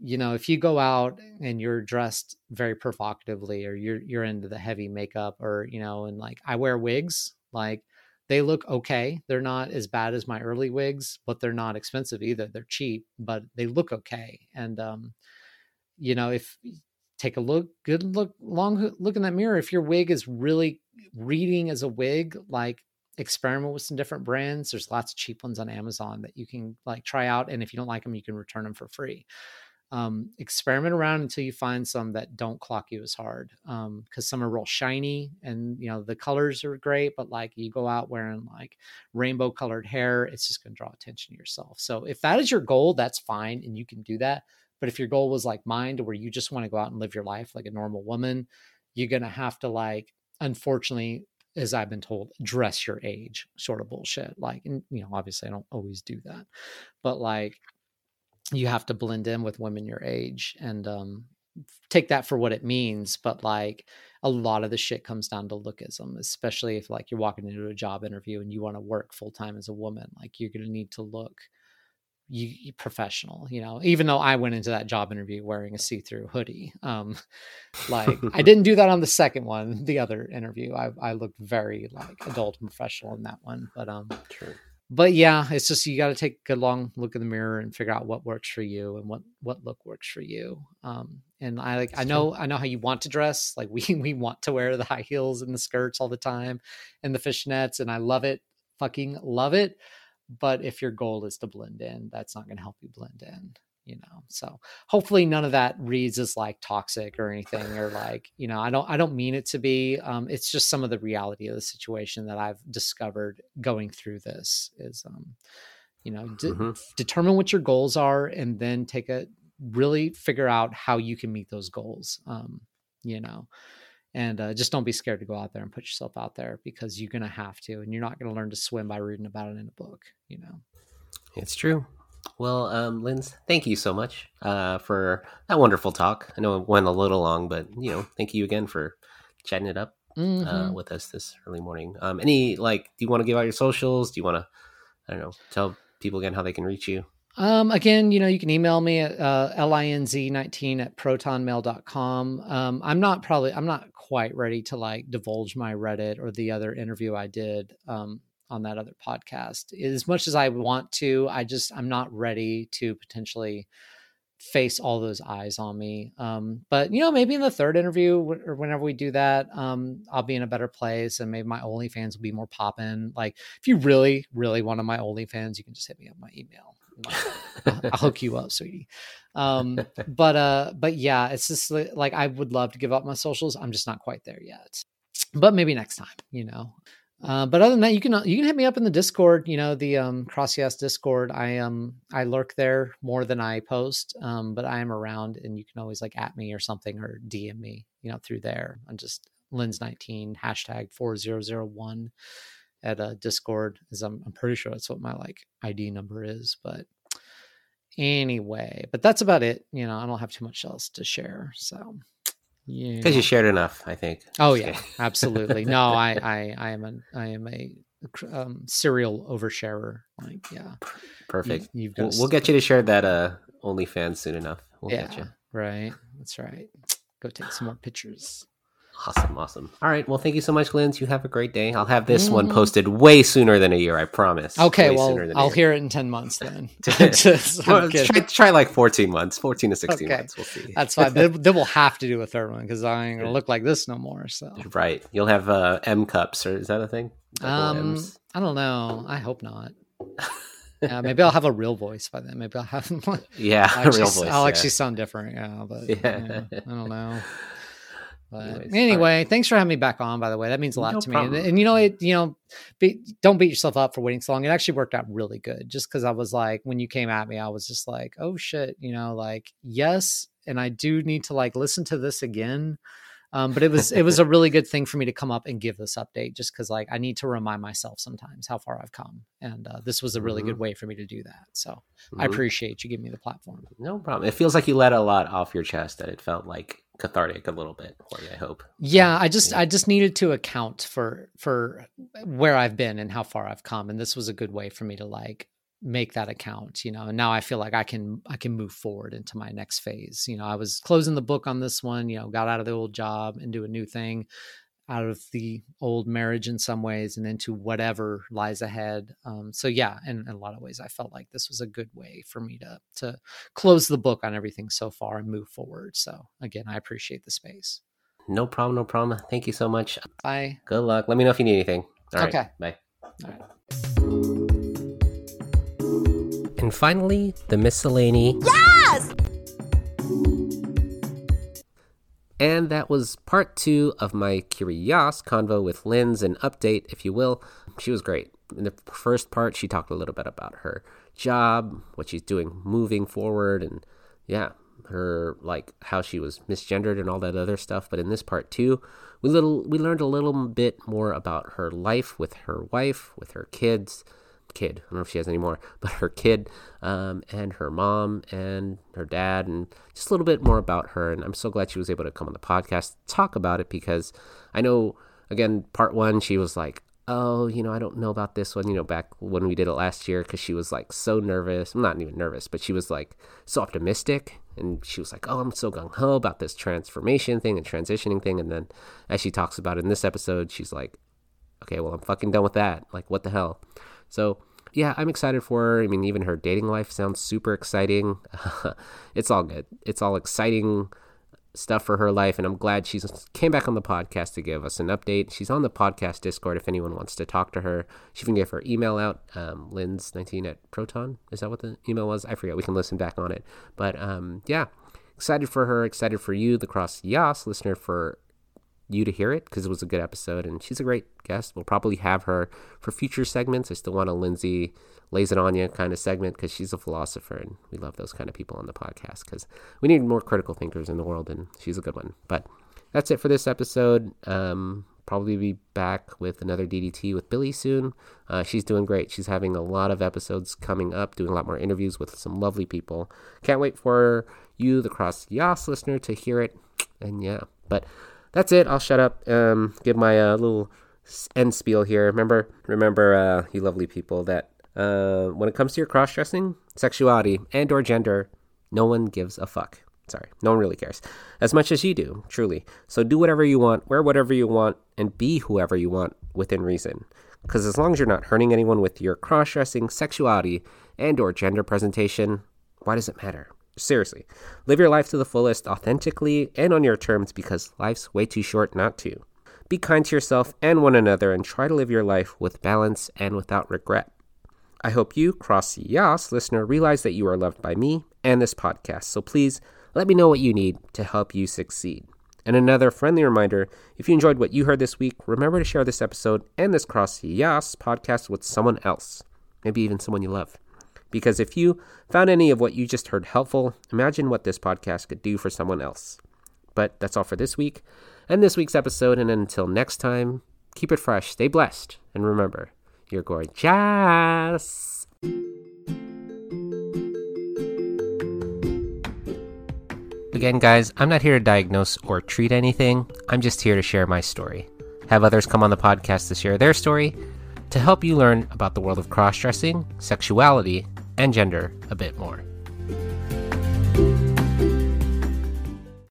you know if you go out and you're dressed very provocatively or you're you're into the heavy makeup or you know and like i wear wigs like they look okay. They're not as bad as my early wigs but they're not expensive either. They're cheap but they look okay. And um you know if take a look good look long look in that mirror. If your wig is really reading as a wig like experiment with some different brands there's lots of cheap ones on amazon that you can like try out and if you don't like them you can return them for free. Um, experiment around until you find some that don't clock you as hard um because some are real shiny and you know the colors are great but like you go out wearing like rainbow colored hair it's just going to draw attention to yourself. So if that is your goal that's fine and you can do that but if your goal was like mine to where you just want to go out and live your life like a normal woman you're going to have to like unfortunately as i've been told dress your age sort of bullshit like and you know obviously i don't always do that but like you have to blend in with women your age and um take that for what it means, but like a lot of the shit comes down to lookism, especially if like you're walking into a job interview and you want to work full time as a woman. Like you're going to need to look you, you professional, you know, even though I went into that job interview wearing a see-through hoodie. Um, like I didn't do that on the second one, the other interview. I, I looked very like adult and professional in that one, but, um,
True.
but yeah, it's just, you got to take a good long look in the mirror and figure out what works for you and what, what look works for you. Um, and I like, I
It's
know, I know how you want to dress. Like we, we want to wear the high heels and the skirts all the time and the fishnets and I love it. Fucking love it but if your goal is to blend in that's not going to help you blend in you know so hopefully none of that reads as like toxic or anything or like you know i don't i don't mean it to be um it's just some of the reality of the situation that i've discovered going through this is um you know de-
Mhm.
determine what your goals are and then take a really figure out how you can meet those goals um you know and uh, just don't be scared to go out there and put yourself out there because you're going to have to and you're not going to learn to swim by reading about it in a book you know
It's true. Well, um, Linz, thank you so much uh, for that wonderful talk. I know it went a little long, but you know, thank you again for chatting it up uh,
Mhm.
with us this early morning. Um, any like, do you want to give out your socials? Do you want to, I don't know, tell people again how they can reach you?
Um, again, you know, you can email me at uh, linz19 at protonmail.com. Um, I'm not probably, I'm not quite ready to like divulge my Reddit or the other interview I did um, on that other podcast. As much as I want to, I just, I'm not ready to potentially face all those eyes on me. Um, but you know, maybe in the third interview or whenever we do that, um, I'll be in a better place and maybe my OnlyFans will be more popping. Like if you really, really want my OnlyFans, you can just hit me up my email. I'll, I'll hook you up, sweetie. Um, but uh, but yeah, it's just li- like I would love to give up my socials. I'm just not quite there yet. But maybe next time, you know. Uh, but other than that, you can you can hit me up in the Discord. You know the um, Cross Yas Discord. I um I lurk there more than I post. Um, but I am around, and you can always like at me or something or DM me. You know through there. I'm just Linz nineteen hashtag four zero zero one at a Discord. Is I'm I'm pretty sure that's what my like ID number is. But anyway, but that's about it. You know I don't have too much else to share. So yeah.
Because you shared enough, I think.
Oh
Just
yeah,
kidding.
absolutely. No, I, I, I am a, I am a um, serial oversharer. Like, yeah,
Perfect.
You,
We'll, we'll get you to share that uh OnlyFans soon enough. We'll
yeah,
get you.
right. That's right. Go take some more pictures.
Awesome, awesome. All right. Well, thank you so much, Linz. You have a great day. I'll have this one
Mhm.
posted way sooner than a year, I promise.
Okay,
Way
well,
sooner than a
I'll hear it in ten months then. Just-
Well, try, try like 14 months, 14 to 16
Okay.
months. We'll see.
That's fine. then, then we'll have to do a third one because I ain't gonna look like this no more. So,
Right. You'll have uh, M cups, or is that a thing? Double
um,
Ms?
I don't know. I hope not. Yeah, maybe I'll have a real voice by then. Maybe I'll have.
Yeah,
I'll actually,
real voice.
I'll
yeah.
actually sound different. Yeah, but
Yeah.
yeah, I don't know. But
Anyways,
anyway, thanks for having me back on. By the way, that means a lot
No
to me. And, and you know, it you know, be, don't beat yourself up for waiting so long. It actually worked out really good. Just because I was like, when you came at me, I was just like, oh shit, you know, like yes, and I do need to like listen to this again. Um, but it was it was a really good thing for me to come up and give this update, just because like I need to remind myself sometimes how far I've come, and uh, this was a really good way for me to do that. So I
Mhm.
appreciate you giving me the platform.
No problem. It feels like you let a lot off your chest. That it felt like cathartic a little bit for you. I hope.
yeah um, i just
Yeah.
i just needed to account for for where i've been and how far i've come and this was a good way for me to like make that account you know and now i feel like i can i can move forward into my next phase you know i was closing the book on this one you know got out of the old job and do a new thing out of the old marriage in some ways and into whatever lies ahead um, so yeah in, in a lot of ways i felt like this was a good way for me to to close the book on everything so far and move forward so again i appreciate the space
No problem. No problem. Thank you so much.
bye
Good luck. Let me know if you need anything. All right.
Okay.
Bye.
All right.
And finally, the miscellany.
Yes!
And that was part two of my Curios convo with Linz, an update, if you will. She was great. In the first part, she talked a little bit about her job, what she's doing moving forward, and yeah, her like how she was misgendered and all that other stuff. But in this part too, we little we learned a little bit more about her life with her wife, with her kids, kid. I don't know if she has any more, but her kid um, and her mom and her dad, and just a little bit more about her. And I'm so glad she was able to come on the podcast, talk about it, because I know, again, part one, she was like, oh, you know, I don't know about this one, you know, back when we did it last year, because she was like so nervous. I'm not even nervous, but she was like so optimistic. And she was like, oh, I'm so gung ho about this transformation thing and transitioning thing. And then as she talks about it in this episode, she's like, okay, well, I'm fucking done with that. Like, what the hell? So, yeah, I'm excited for her. I mean, even her dating life sounds super exciting. it's all good. It's all exciting stuff for her life and i'm glad she came back on the podcast to give us an update she's on the podcast discord if anyone wants to talk to her she can give her email out um, linz19 at proton is that what the email was i forget we can listen back on it but um, yeah excited for her excited for you the cross yas listener for you to hear it because it was a good episode and she's a great guest. We'll probably have her for future segments. I still want a Lindsay lays it on you kind of segment because she's a philosopher and we love those kind of people on the podcast because we need more critical thinkers in the world and she's a good one. But that's it for this episode. Um, probably be back with another DDT with Billy soon. Uh, she's doing great. She's having a lot of episodes coming up, doing a lot more interviews with some lovely people. Can't wait for you, the Cross Yas listener, to hear it. And yeah, but that's it. I'll shut up. Um, give my uh, little end spiel here. Remember, remember, uh, you lovely people, that uh, when it comes to your cross dressing, sexuality, and or gender, no one gives a fuck. Sorry, no one really cares as much as you do, truly. So do whatever you want, wear whatever you want, and be whoever you want within reason. Because as long as you're not hurting anyone with your cross dressing, sexuality, and or gender presentation, why does it matter? Seriously, live your life to the fullest, authentically, and on your terms because life's way too short not to. Be kind to yourself and one another and try to live your life with balance and without regret. I hope you, Cross Yas listener, realize that you are loved by me and this podcast, so please let me know what you need to help you succeed. And another friendly reminder if you enjoyed what you heard this week, remember to share this episode and this Cross Yas podcast with someone else, maybe even someone you love. Because if you found any of what you just heard helpful, imagine what this podcast could do for someone else. But that's all for this week and this week's episode. And until next time, keep it fresh, stay blessed, and remember, you're gorgeous. Again, guys, I'm not here to diagnose or treat anything. I'm just here to share my story. Have others come on the podcast to share their story to help you learn about the world of cross dressing, sexuality, and gender a bit more.